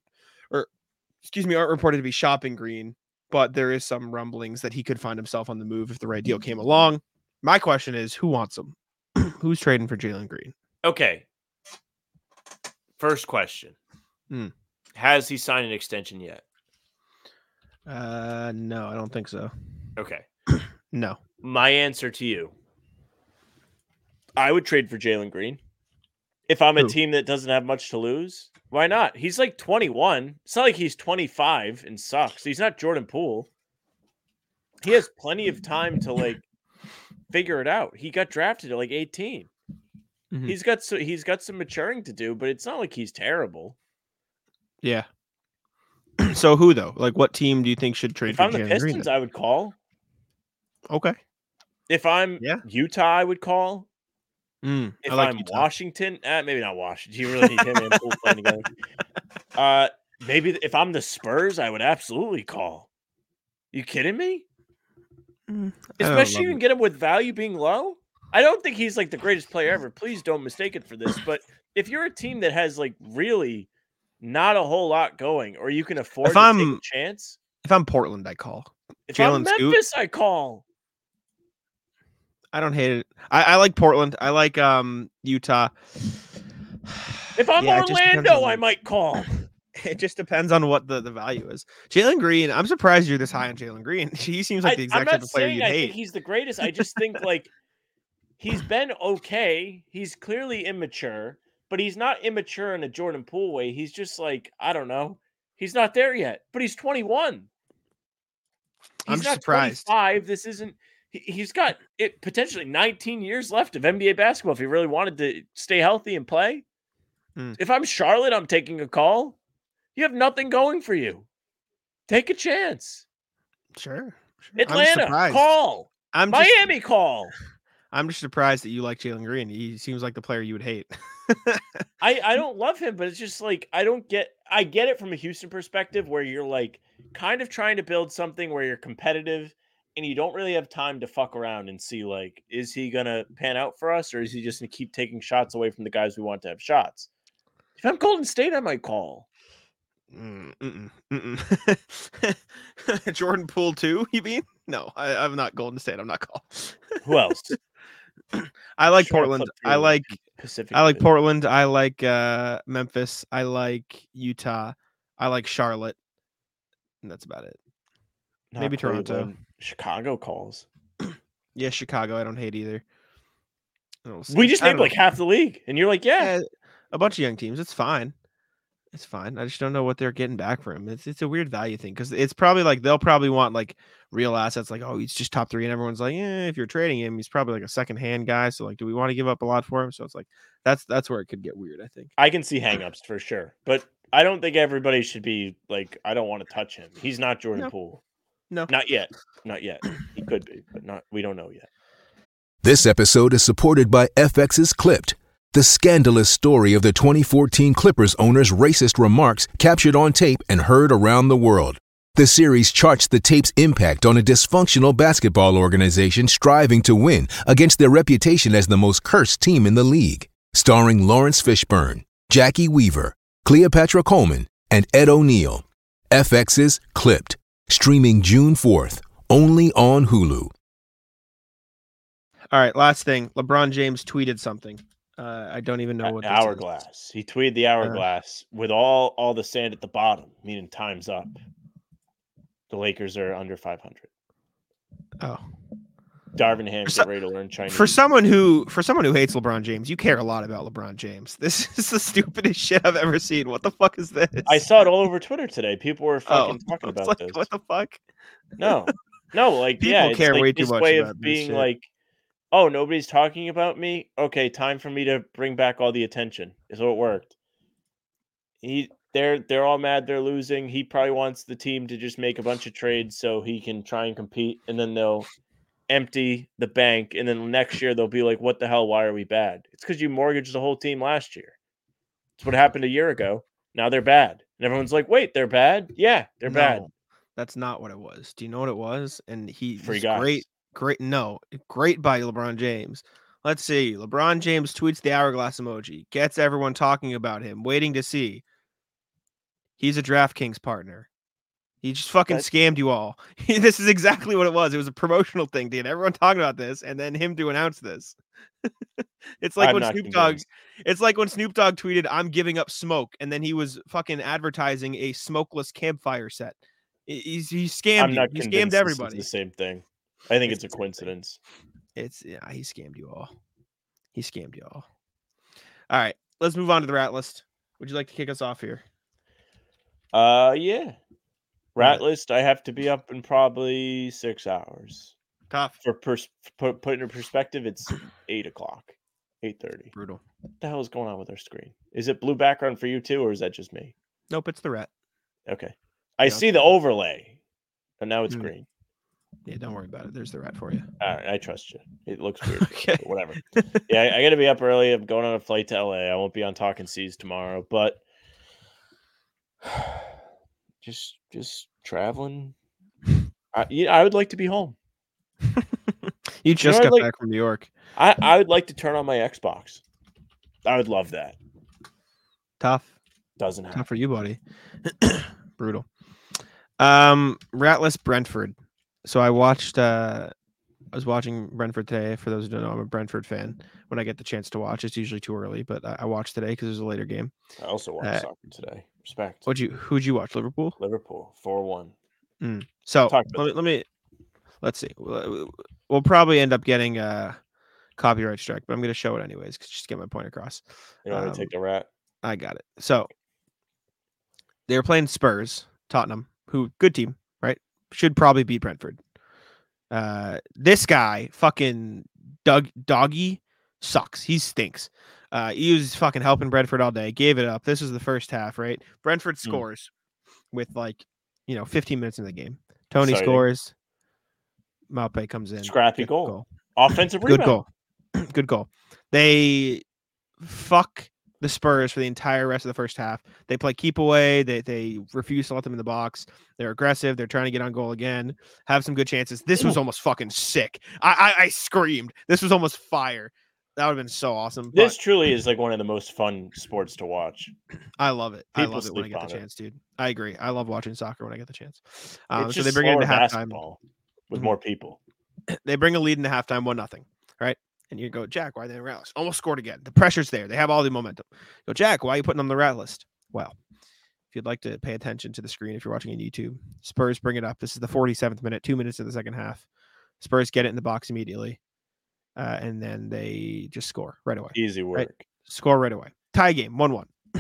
or excuse me, aren't reported to be shopping Green, but there is some rumblings that he could find himself on the move if the right deal came along. My question is, who wants him? Who's trading for Jalen Green? Okay. First question. Hmm. Has he signed an extension yet? Uh, no, I don't think so. Okay. No. My answer to you. I would trade for Jalen Green. If I'm a Who? team that doesn't have much to lose, why not? He's like 21. It's not like he's 25 and sucks. He's not Jordan Poole. He has plenty of time to like figure it out. He got drafted at like 18. Mhm. He's got so he's got some maturing to do, but it's not like he's terrible. Yeah. so who though? Like, what team do you think should trade If for I'm the Jalen Green? Pistons, then? I would call. Okay. If I'm Yeah. Utah, I would call. Mm, If like I'm Utah. Washington, eh, maybe not Washington. You really need him and Poole playing together. Uh, maybe if I'm the Spurs, I would absolutely call. You kidding me? Mm, Especially you can get him with value being low. I don't think he's like the greatest player ever. Please don't mistake it for this. But if you're a team that has like really not a whole lot going, or you can afford If to take a I'm- chance, If I'm Portland, I call. if I'm Jalen Scoot? Memphis, I call. I don't hate it. I, I like Portland. I like um Utah. If I'm Yeah, it just depends Orlando, on I might call. It just depends on what the, the value is. Jalen Green, I'm surprised you're this high on Jalen Green. He seems like the I, exact am type of player I hate. think he's the greatest. I just think like he's been okay. He's clearly immature, but he's not immature in a Jordan Poole way. He's just like I don't know. He's not there yet, but he's 21. I'm not surprised. 25. This isn't. He, he's got it potentially 19 years left of NBA basketball if he really wanted to stay healthy and play. Hmm. If I'm Charlotte, I'm taking a call. You have nothing going for you. Take a chance. Sure. sure. I'm Atlanta, call. I'm just, Miami, call. I'm just surprised that you like Jalen Green. He seems like the player you would hate. I I don't love him, but it's just like I don't get. I get it from a Houston perspective where you're like kind of trying to build something where you're competitive and you don't really have time to fuck around and see like is he gonna pan out for us or is he just gonna keep taking shots away from the guys we want to have shots? If I'm Golden State, I might call. Mm, mm-mm, mm-mm. Jordan Poole too? You mean? No, I, I'm not Golden State. I'm not call. Who else? I like Sure, Portland. I like Pacific. I like. Portland. I like uh, Memphis. I like Utah. I like Charlotte. And that's about it. Not maybe Toronto. Chicago calls. Yeah, Chicago. I don't hate either. I don't We just I named don't like half the league, and you're like, yeah, Yeah, a bunch of young teams. It's fine. It's fine. I just don't know what they're getting back for him. It's it's a weird value thing because it's probably like they'll probably want like real assets, like oh he's just top three, and everyone's like, yeah, if you're trading him, he's probably like a second hand guy. So like, do we want to give up a lot for him? So it's like that's that's where it could get weird. I think. I can see hangups for sure, but I don't think everybody should be like, I don't want to touch him. He's not Jordan No. Poole. No. Not yet. Not yet. He could be, but not. We don't know yet. This episode is supported by FX's Clipped, the scandalous story of the 2014 Clippers owner's racist remarks captured on tape and heard around the world. The series charts the tape's impact on a dysfunctional basketball organization striving to win against their reputation as the most cursed team in the league. Starring Laurence Fishburne, Jacki Weaver, Cleopatra Coleman, and Ed O'Neill. FX's Clipped, streaming June 4th, only on Hulu. All right, last thing. LeBron James tweeted something. Uh, I don't even know what this is. hourglass. He tweeted the hourglass with all all the sand at the bottom, meaning time's up. The Lakers are under 500. Oh, Darvin Ham so- ready to learn Chinese. for someone who for someone who hates LeBron James, you care a lot about LeBron James. This is the stupidest shit I've ever seen. What the fuck is this? I saw it all over Twitter today. People were Oh, fucking talking about like, this. What the fuck? No, No, like People yeah, it's care like way too much way of being like, oh, nobody's talking about me. Okay, time for me to bring back all the attention. So it worked. He, they're they're all mad. They're losing. He probably wants the team to just make a bunch of trades so he can try and compete, and then they'll empty the bank, and then next year they'll be like, "What the hell? Why are we bad?" It's because you mortgaged the whole team last year. It's what happened a year ago. Now they're bad, and everyone's like, "Wait, they're bad? Yeah, they're bad." That's not what it was. Do you know what it was? And he Free guys. great, great. No, great by LeBron James. Let's see. LeBron James tweets the hourglass emoji, gets everyone talking about him, waiting to see. He's a DraftKings partner. He just fucking That- scammed you all. this is exactly what it was. It was a promotional thing dude. everyone talking about this, and then him to announce this. it's like I'm when Snoop Dogg. It's like when Snoop Dogg tweeted, "I'm giving up smoke," and then he was fucking advertising a smokeless campfire set. He's he scammed not He scammed everybody. the same thing. I think It's it's, a the same thing. coincidence. It's yeah, he scammed you all. He scammed you all. All right, let's move on to the rat list. Would you like to kick us off here? Uh, yeah. Rat list. I have to be up in probably six hours. Tough, For pers- put put in perspective, it's eight o'clock, eight thirty. brutal. What the hell is going on with our screen? Is it blue background for you too, or is that just me? Nope, it's the rat. Okay, I Yeah. see the overlay, and now it's Mm. green. Yeah, don't worry about it. There's the rat for you. All right, I trust you. It looks weird, Okay. whatever. Yeah, I, I got to be up early. I'm going on a flight to LA. I won't be on Talking C's tomorrow, but just just traveling. I, yeah, I would like to be home. You just know, got like- back from New York. I, I would like to turn on my Xbox. I would love that. Tough. Doesn't happen. Tough for you, buddy. Brutal. Um, Ratless Brentford. So I watched. uh I was watching Brentford today. For those who don't know, I'm a Brentford fan. When I get the chance to watch, it's usually too early, but I, I watched today because it was a later game. I also watched Uh, soccer today. Respect. What'd you? Who'd you watch? Liverpool. Liverpool four one. Mm. So let me, let me let's see. We'll, we'll probably end up getting a copyright strike, but I'm going to show it anyways, just to get my point across. You want Um, to take the rat? I got it. So they were playing Spurs, Tottenham, who good team, right? Should probably beat Brentford. Uh, this guy, fucking Doug Doggy, sucks. He stinks. Uh, he was fucking helping Brentford all day. Gave it up. This is the first half, right? Brentford Hmm. scores with like you know 15 minutes in the game. Toney Exciting. scores. Maupay comes in. Scrappy the goal. Offensive rebound. Good rebound. goal. Good goal. They fuck the Spurs for the entire rest of the first half. They play keep away. They they refuse to let them in the box. They're aggressive. They're trying to get on goal again. Have some good chances. This was almost fucking sick. I I, I screamed. This was almost fire. That would have been so awesome. This but truly is like one of the most fun sports to watch. I love it. I love it when I get the it. chance, dude. I agree. I love watching soccer when I get the chance. Um, so they bring it into halftime. with Mhm. more people. they bring a lead into halftime, one nothing, right? And you go, Jack, why are they rallies? Almost scored again. The pressure's there. They have all the momentum. You go, Jack, why are you putting them on the rat list? Well, if you'd like to pay attention to the screen, if you're watching on YouTube, Spurs bring it up. This is the 47th minute, two minutes of the second half. Spurs get it in the box immediately, uh, and then they just score right away. Easy work. Right. Score right away. Tie game, one one.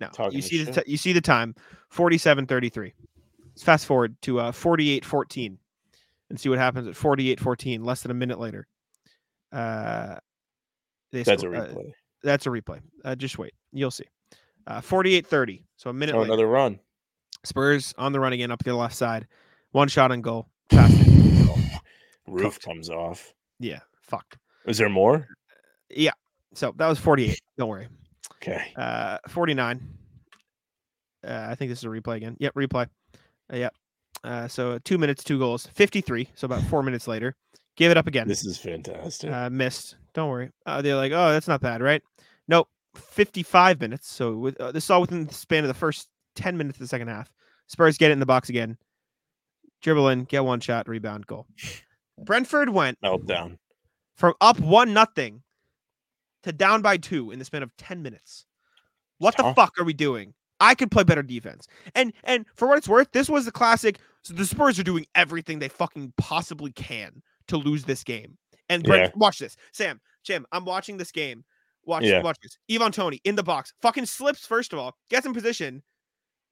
now Talking you see the ti- you see the time, 47-33. Let's fast forward to uh 48-14 and see what happens at 48-14, less than a minute later. Uh they That's a score- uh, replay. that's a replay. Uh, just wait. You'll see. Uh 48-30. So a minute Oh, later. another run. Spurs on the run again up to the left side. One shot on goal. Roof Cooked. comes off. Yeah, fucked. Is there more? Yeah. So that was 48. Don't worry. Okay. Uh, 49. Uh, I think this is a replay again. Yep, replay. Uh, yep. Uh, so two minutes, two goals, 53. So about four minutes later, give it up again. This is fantastic. Uh, missed. Don't worry. Uh, they're like, oh, that's not bad, right? Nope. 55 minutes. So with uh, this is all within the span of the first 10 minutes of the second half. Spurs get it in the box again. Dribble in, get one shot, rebound, goal. Brentford went Meltdown. From up one nothing to down by two in the span of 10 minutes. What the fuck are we doing? I could play better defense. And and for what it's worth, this was the classic. So the Spurs are doing everything they fucking possibly can to lose this game. And Brent, Yeah. watch this. Sam, Jim, I'm watching this game. Watch Yeah. watch this. Ivan Toney in the box. Fucking slips first of all, gets in position,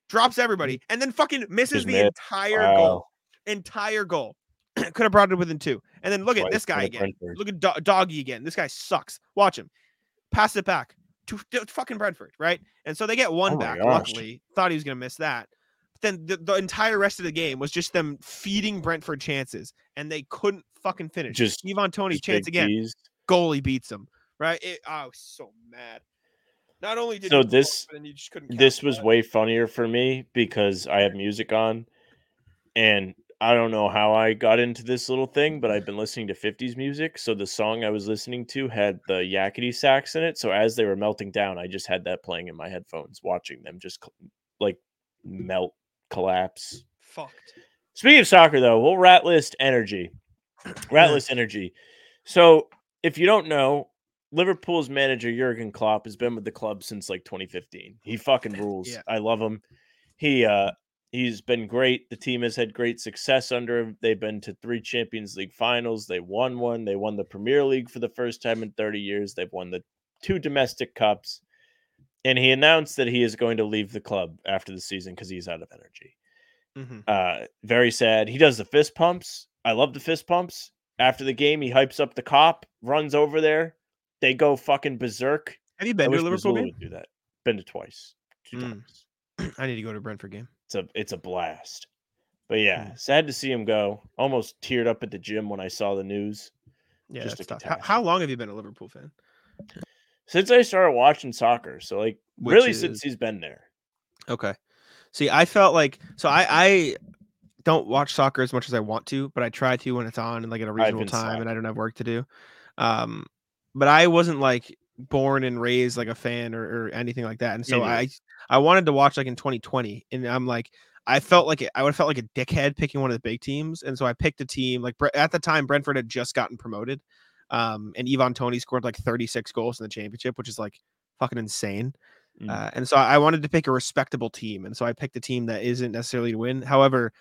drops everybody, and then fucking misses Just the missed. entire goal. Entire goal. Could have brought it within two. And then look at Twice this guy again. Brentford. Look at Do- Doggy again. This guy sucks. Watch him. Pass it back to, to fucking Brentford, right? And so they get one Oh back. gosh. Luckily, thought he was gonna miss that. But then the, the entire rest of the game was just them feeding Brentford chances, and they couldn't fucking finish. Just- Ivan Toney chance again. T's. Goalie beats him. Right? It, I was so mad. Not only did So this- but then you just couldn't This was that. way funnier for me because I have music on, and I don't know how I got into this little thing, but I've been listening to 50s music. So the song I was listening to had the yakety sax in it. So as they were melting down, I just had that playing in my headphones, watching them just like melt, collapse. fucked. Speaking of soccer, though, we'll rat list energy. Rat list energy. So, if you don't know, Liverpool's manager Jurgen Klopp has been with the club since like 2015. He fucking rules. Yeah. I love him. He uh he's been great. The team has had great success under him. They've been to three Champions League finals. They won one. They won the Premier League for the first time in 30 years. They've won the two domestic cups. And he announced that he is going to leave the club after the season because he's out of energy Mhm. uh very sad he does the fist pumps i love the fist pumps after the game he hypes up the cop runs over there they go fucking berserk Have you I been to wish a Liverpool Missoula game? do that been to twice two Mm. times I need to go to Brentford game. it's a it's a blast but yeah Mm. sad to see him go almost teared up at the gym when i saw the news Yeah, Just that's tough. How, long have you been a Liverpool fan? since i started watching soccer so like Which really since he's been there Okay. See, I felt like so I I don't watch soccer as much as I want to, but I try to when it's on and like at a reasonable time and I don't have work to do. Um, but I wasn't like born and raised like a fan or, or anything like that, and so neither. I I wanted to watch like in 2020, and I'm like I felt like it, I would have felt like a dickhead picking one of the big teams, and so I picked a team like at the time Brentford had just gotten promoted, um, and Ivan Toney scored like 36 goals in the championship, which is like fucking insane. Mm. Uh, and so I wanted to pick a respectable team, and so I picked a team that isn't necessarily to win. However,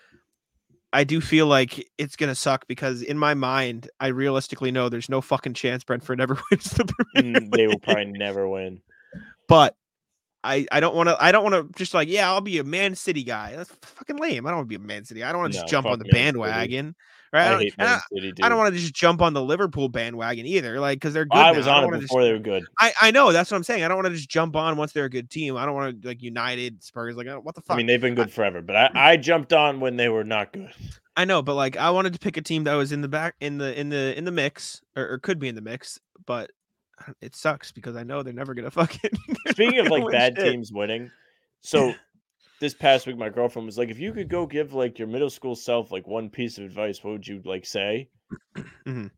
I do feel like it's gonna suck because in my mind, I realistically know there's no fucking chance Brentford ever wins the Premier Mm, they will probably never win But I I don't want to I don't want to just like yeah I'll be a Man City guy. That's fucking lame. I don't want to be a Man City. I don't want to No, just jump on the Man City. Right? I, i don't, hate Man I, City, dude. I don't want to just jump on the Liverpool bandwagon either. Like because they're good. I was I on don't it wanna just- before they were good I, I know that's what I'm saying. I don't want to just jump on once they're a good team. I don't want to like United, Spurs. Like, what the fuck? I mean, they've been good forever, but I, mm. I jumped on when they were not good. I know, but like, I wanted to pick a team that was in the back, in the in the in the mix, or, or could be in the mix. But it sucks because I know they're never gonna fucking. Speaking of like bad shit. teams winning, so this past week my girlfriend was like, if you could go give like your middle school self like one piece of advice, what would you like say? Mhm.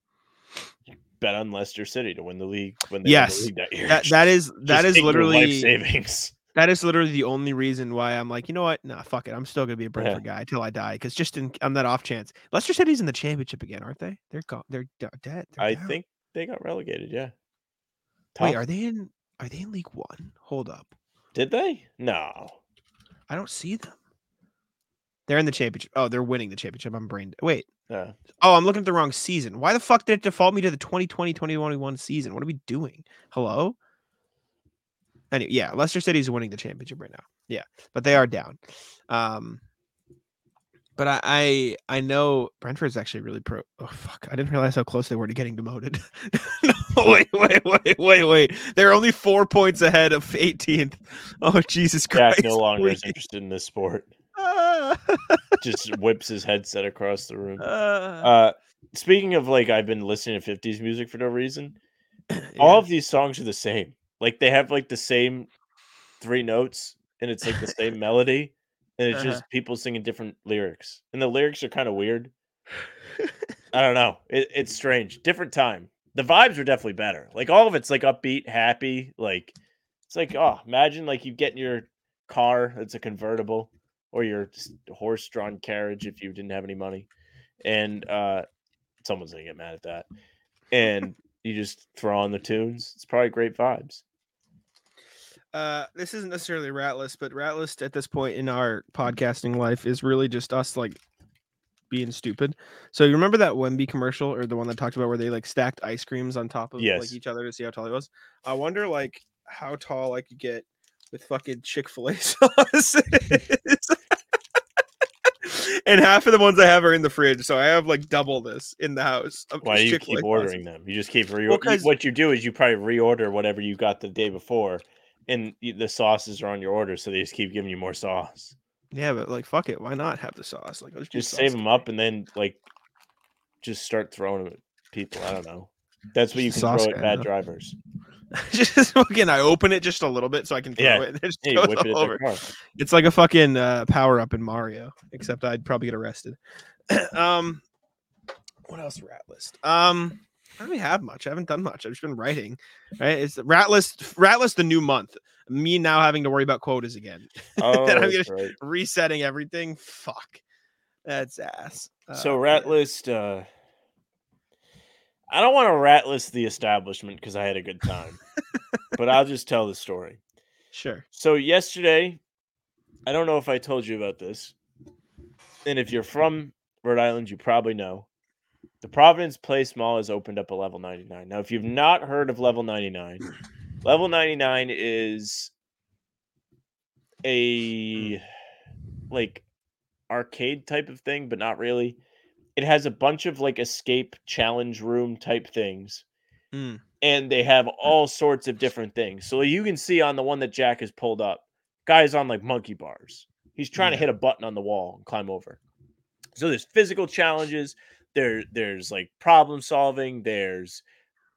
Bet on Leicester City to win the league when they Yes, the league that year. That that is that is literally savings. that is literally the only reason why I'm like, you know what? Nah, fuck it. I'm still gonna be a Brentford guy till I die. Because just in I'm that off chance, Leicester City's in the championship again, aren't they? They're gone. They're dead. They're I down. think they got relegated. Yeah. Wait, are they in? Are they in League One? Hold up. Did they? No. I don't see them. They're in the championship. Oh, they're winning the championship. I'm brain. Wait. Yeah. Oh, I'm looking at the wrong season. Why the fuck did it default me to the 2020 2021 season? What are we doing? Hello? Anyway, yeah, Leicester City's winning the championship right now. Yeah, but they are down. Um, but I, I I know Brentford's actually really pro. Oh fuck! I didn't realize how close they were to getting demoted. no, wait, wait, wait, wait, wait! They're only four points ahead of 18th. Oh Jesus Jack Christ! no longer is interested in this sport. Ah. Just whips his headset across the room. Ah. Uh, speaking of like, I've been listening to 50s music for no reason. All of these songs are the same. Like they have like the same three notes, and it's like the same melody, and it's Uh-huh. just people singing different lyrics, and the lyrics are kind of weird. I don't know. It, it's strange. Different time. The vibes are definitely better. Like all of it's like upbeat, happy. Like it's like oh, imagine like you get in your car that's a convertible or your horse-drawn carriage if you didn't have any money, and uh, someone's gonna get mad at that, and you just throw on the tunes. It's probably great vibes. Uh this isn't necessarily rat list but rat list at this point in our podcasting life is really just us like being stupid so you remember that wemby commercial or the one that talked about where they like stacked ice creams on top of Yes. like each other to see how tall he was i wonder like how tall i could get with fucking chick-fil-a sauce and half of the ones I have are in the fridge, so I have like double this in the house. Why do you Chick-fil-A keep ordering them? You just keep re- Well, what you do is you probably reorder whatever you got the day before, and the sauces are on your order, so they just keep giving you more sauce. Yeah, but like fuck it, why not have the sauce? Like let's Just save them up and then like just start throwing them at people. I don't know. That's what you can sauce throw at bad drivers. just fucking I open it just a little bit so I can throw Yeah. it and it just Yeah, goes all over. It's like a fucking uh, power up in Mario, except I'd probably get arrested. um, what else? Rat list. Um, I don't really have much. I haven't done much. I've just been writing. Right? It's the rat list. Rat list. The new month. Me now having to worry about quotas again. Oh, Then I'm gonna- right. resetting everything. Fuck. That's ass. So Uh, rat yeah. list. uh I don't want to rat list the establishment because I had a good time, but I'll just tell the story. Sure. So yesterday, I don't know if I told you about this, and if you're from Rhode Island, you probably know. The Providence Place Mall has opened up a level 99. Now, if you've not heard of level 99, level 99 is a like arcade type of thing, but not really. It has a bunch of like escape challenge room type things Mm. and they have all sorts of different things. So you can see on the one that Jack has pulled up, guy's on like monkey bars. He's trying to hit a button on the wall and climb over. So there's physical challenges. There, there's like problem solving. There's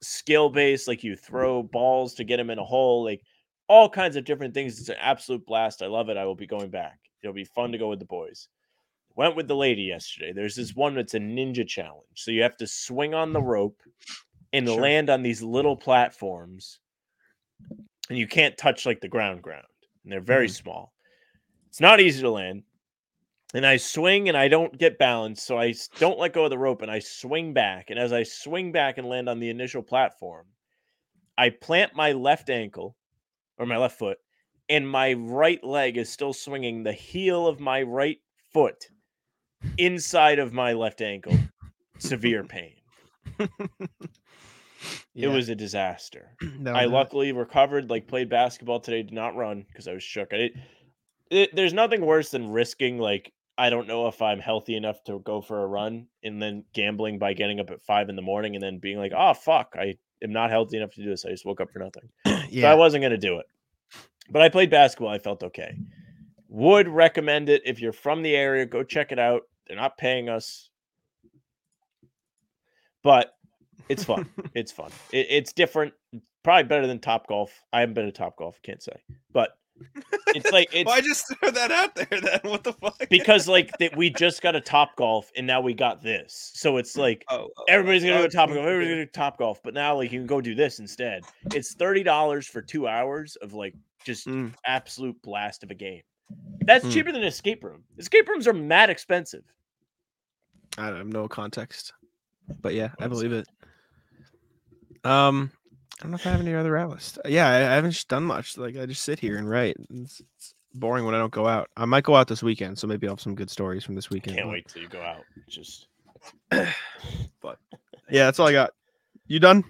skill based, like you mm. throw balls to get him in a hole. Like all kinds of different things. It's an absolute blast. I love it. I will be going back. It'll be fun to go with the boys. Went with the lady yesterday. There's this one that's a ninja challenge. So you have to swing on the rope and Sure. land on these little platforms. And you can't touch like the ground ground. And they're very mm-hmm. small. It's not easy to land. And I swing and I don't get balanced. So I don't let go of the rope and I swing back. And as I swing back and land on the initial platform, I plant my left ankle or my left foot, and my right leg is still swinging the heel of my right foot inside of my left ankle. Severe pain. Yeah. It was a disaster. That I it. luckily recovered, like played basketball today, did not run because I was shook. I it, there's nothing worse than risking like I don't know if I'm healthy enough to go for a run and then gambling by getting up at five in the morning and then being like, oh fuck, I am not healthy enough to do this. I just woke up for nothing. So I wasn't gonna do it. But I played basketball, I felt okay. Would recommend it if you're from the area, go check it out. They're not paying us. But it's fun. it's fun. It, it's different. Probably better than Top Golf. I haven't been to Top Golf, can't say. But it's like it's Why just throw that out there then? What the fuck? because like that we just got a Top Golf and now we got this. So it's like oh, oh, everybody's gonna oh, go Top mm, Golf. Everybody's gonna do Top Golf. But now like you can go do this instead. It's thirty dollars for two hours of like just Mm. absolute blast of a game. That's Mm. cheaper than an escape room. Escape rooms are mad expensive. I have no context, but yeah, I believe it. Um, I don't know if I have any other rat list. Yeah, I, I haven't done much. Like I just sit here and write. It's, it's boring when I don't go out. I might go out this weekend, so maybe I'll have some good stories from this weekend. I Can't wait till you go out. Just But yeah, that's all I got. You done?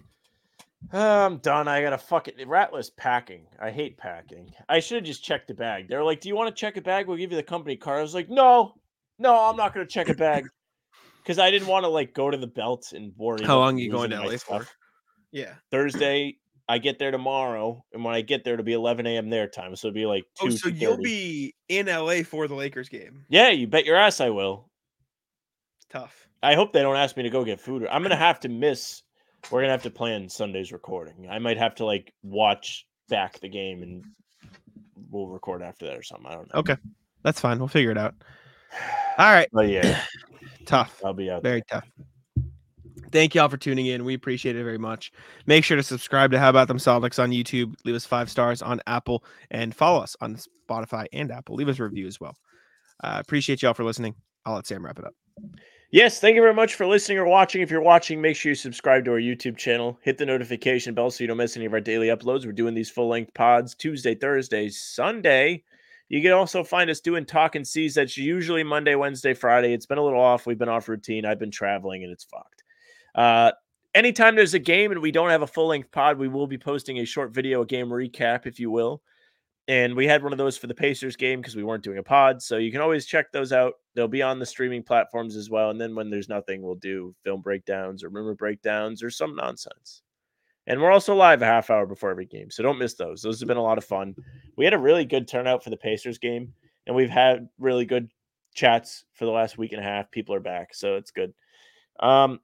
I'm done. I got to fucking ratless packing. I hate packing. I should have just checked the bag. They were like, "Do you want to check a bag? We'll give you the company card." I was like, "No, no, I'm not going to check a bag," because I didn't want to like go to the belt and worry. How long are you going to LA for? Yeah. Thursday, I get there tomorrow, and when I get there, it'll be 11 a.m. their time, so it'll be like oh, two. Oh, so you'll be in LA for the Lakers game. Yeah, you bet your ass I will. It's tough. I hope they don't ask me to go get food. I'm gonna have to miss. We're gonna have to plan Sunday's recording. I might have to like watch back the game and we'll record after that or something. I don't know. Okay, that's fine. We'll figure it out. All right. But yeah, tough. I'll be out. Very tough. Thank y'all for tuning in. We appreciate it very much. Make sure to subscribe to How About Them Celtics on YouTube. Leave us five stars on Apple and follow us on Spotify and Apple. Leave us a review as well. Uh, appreciate y'all for listening. I'll let Sam wrap it up. Yes, thank you very much for listening or watching. If you're watching, make sure you subscribe to our YouTube channel. Hit the notification bell so you don't miss any of our daily uploads. We're doing these full length pods Tuesday, Thursday, Sunday. You can also find us doing Talking C's. That's usually Monday, Wednesday, Friday. It's been a little off. We've been off routine. I've been traveling and it's fucked. Uh, anytime there's a game and we don't have a full length pod, we will be posting a short video, a game recap, if you will. And we had one of those for the Pacers game because we weren't doing a pod. So you can always check those out. They'll be on the streaming platforms as well. And then when there's nothing, we'll do film breakdowns or rumor breakdowns or some nonsense. And we're also live a half hour before every game. So don't miss those. Those have been a lot of fun. We had a really good turnout for the Pacers game. And we've had really good chats for the last week and a half. People are back. So it's good. Um,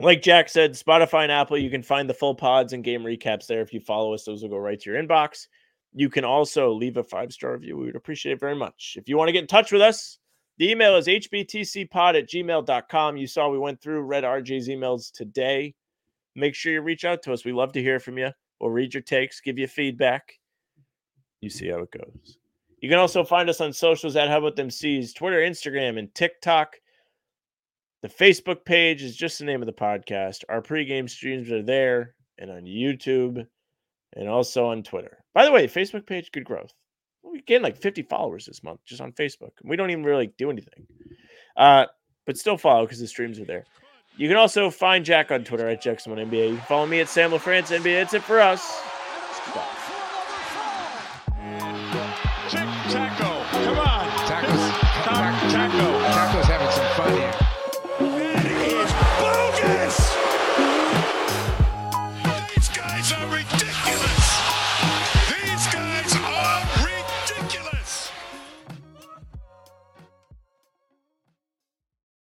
like Jack said, Spotify and Apple, you can find the full pods and game recaps there. If you follow us, those will go right to your inbox. You can also leave a five star review. We would appreciate it very much. If you want to get in touch with us, the email is hbtcpod at gmail.com. You saw we went through, Red RJ's emails today. Make sure you reach out to us. We love to hear from you. We'll read your takes, give you feedback. You see how it goes. You can also find us on socials at How About Them C's, Twitter, Instagram, and TikTok. The Facebook page is just the name of the podcast. Our pregame streams are there and on YouTube and also on Twitter. By the way, Facebook page, good growth. We gained like 50 followers this month just on Facebook. We don't even really do anything. Uh, but still follow because the streams are there. You can also find Jack on Twitter at JackSimone You can follow me at Sam LaFrance NBA. That's it for us. Tic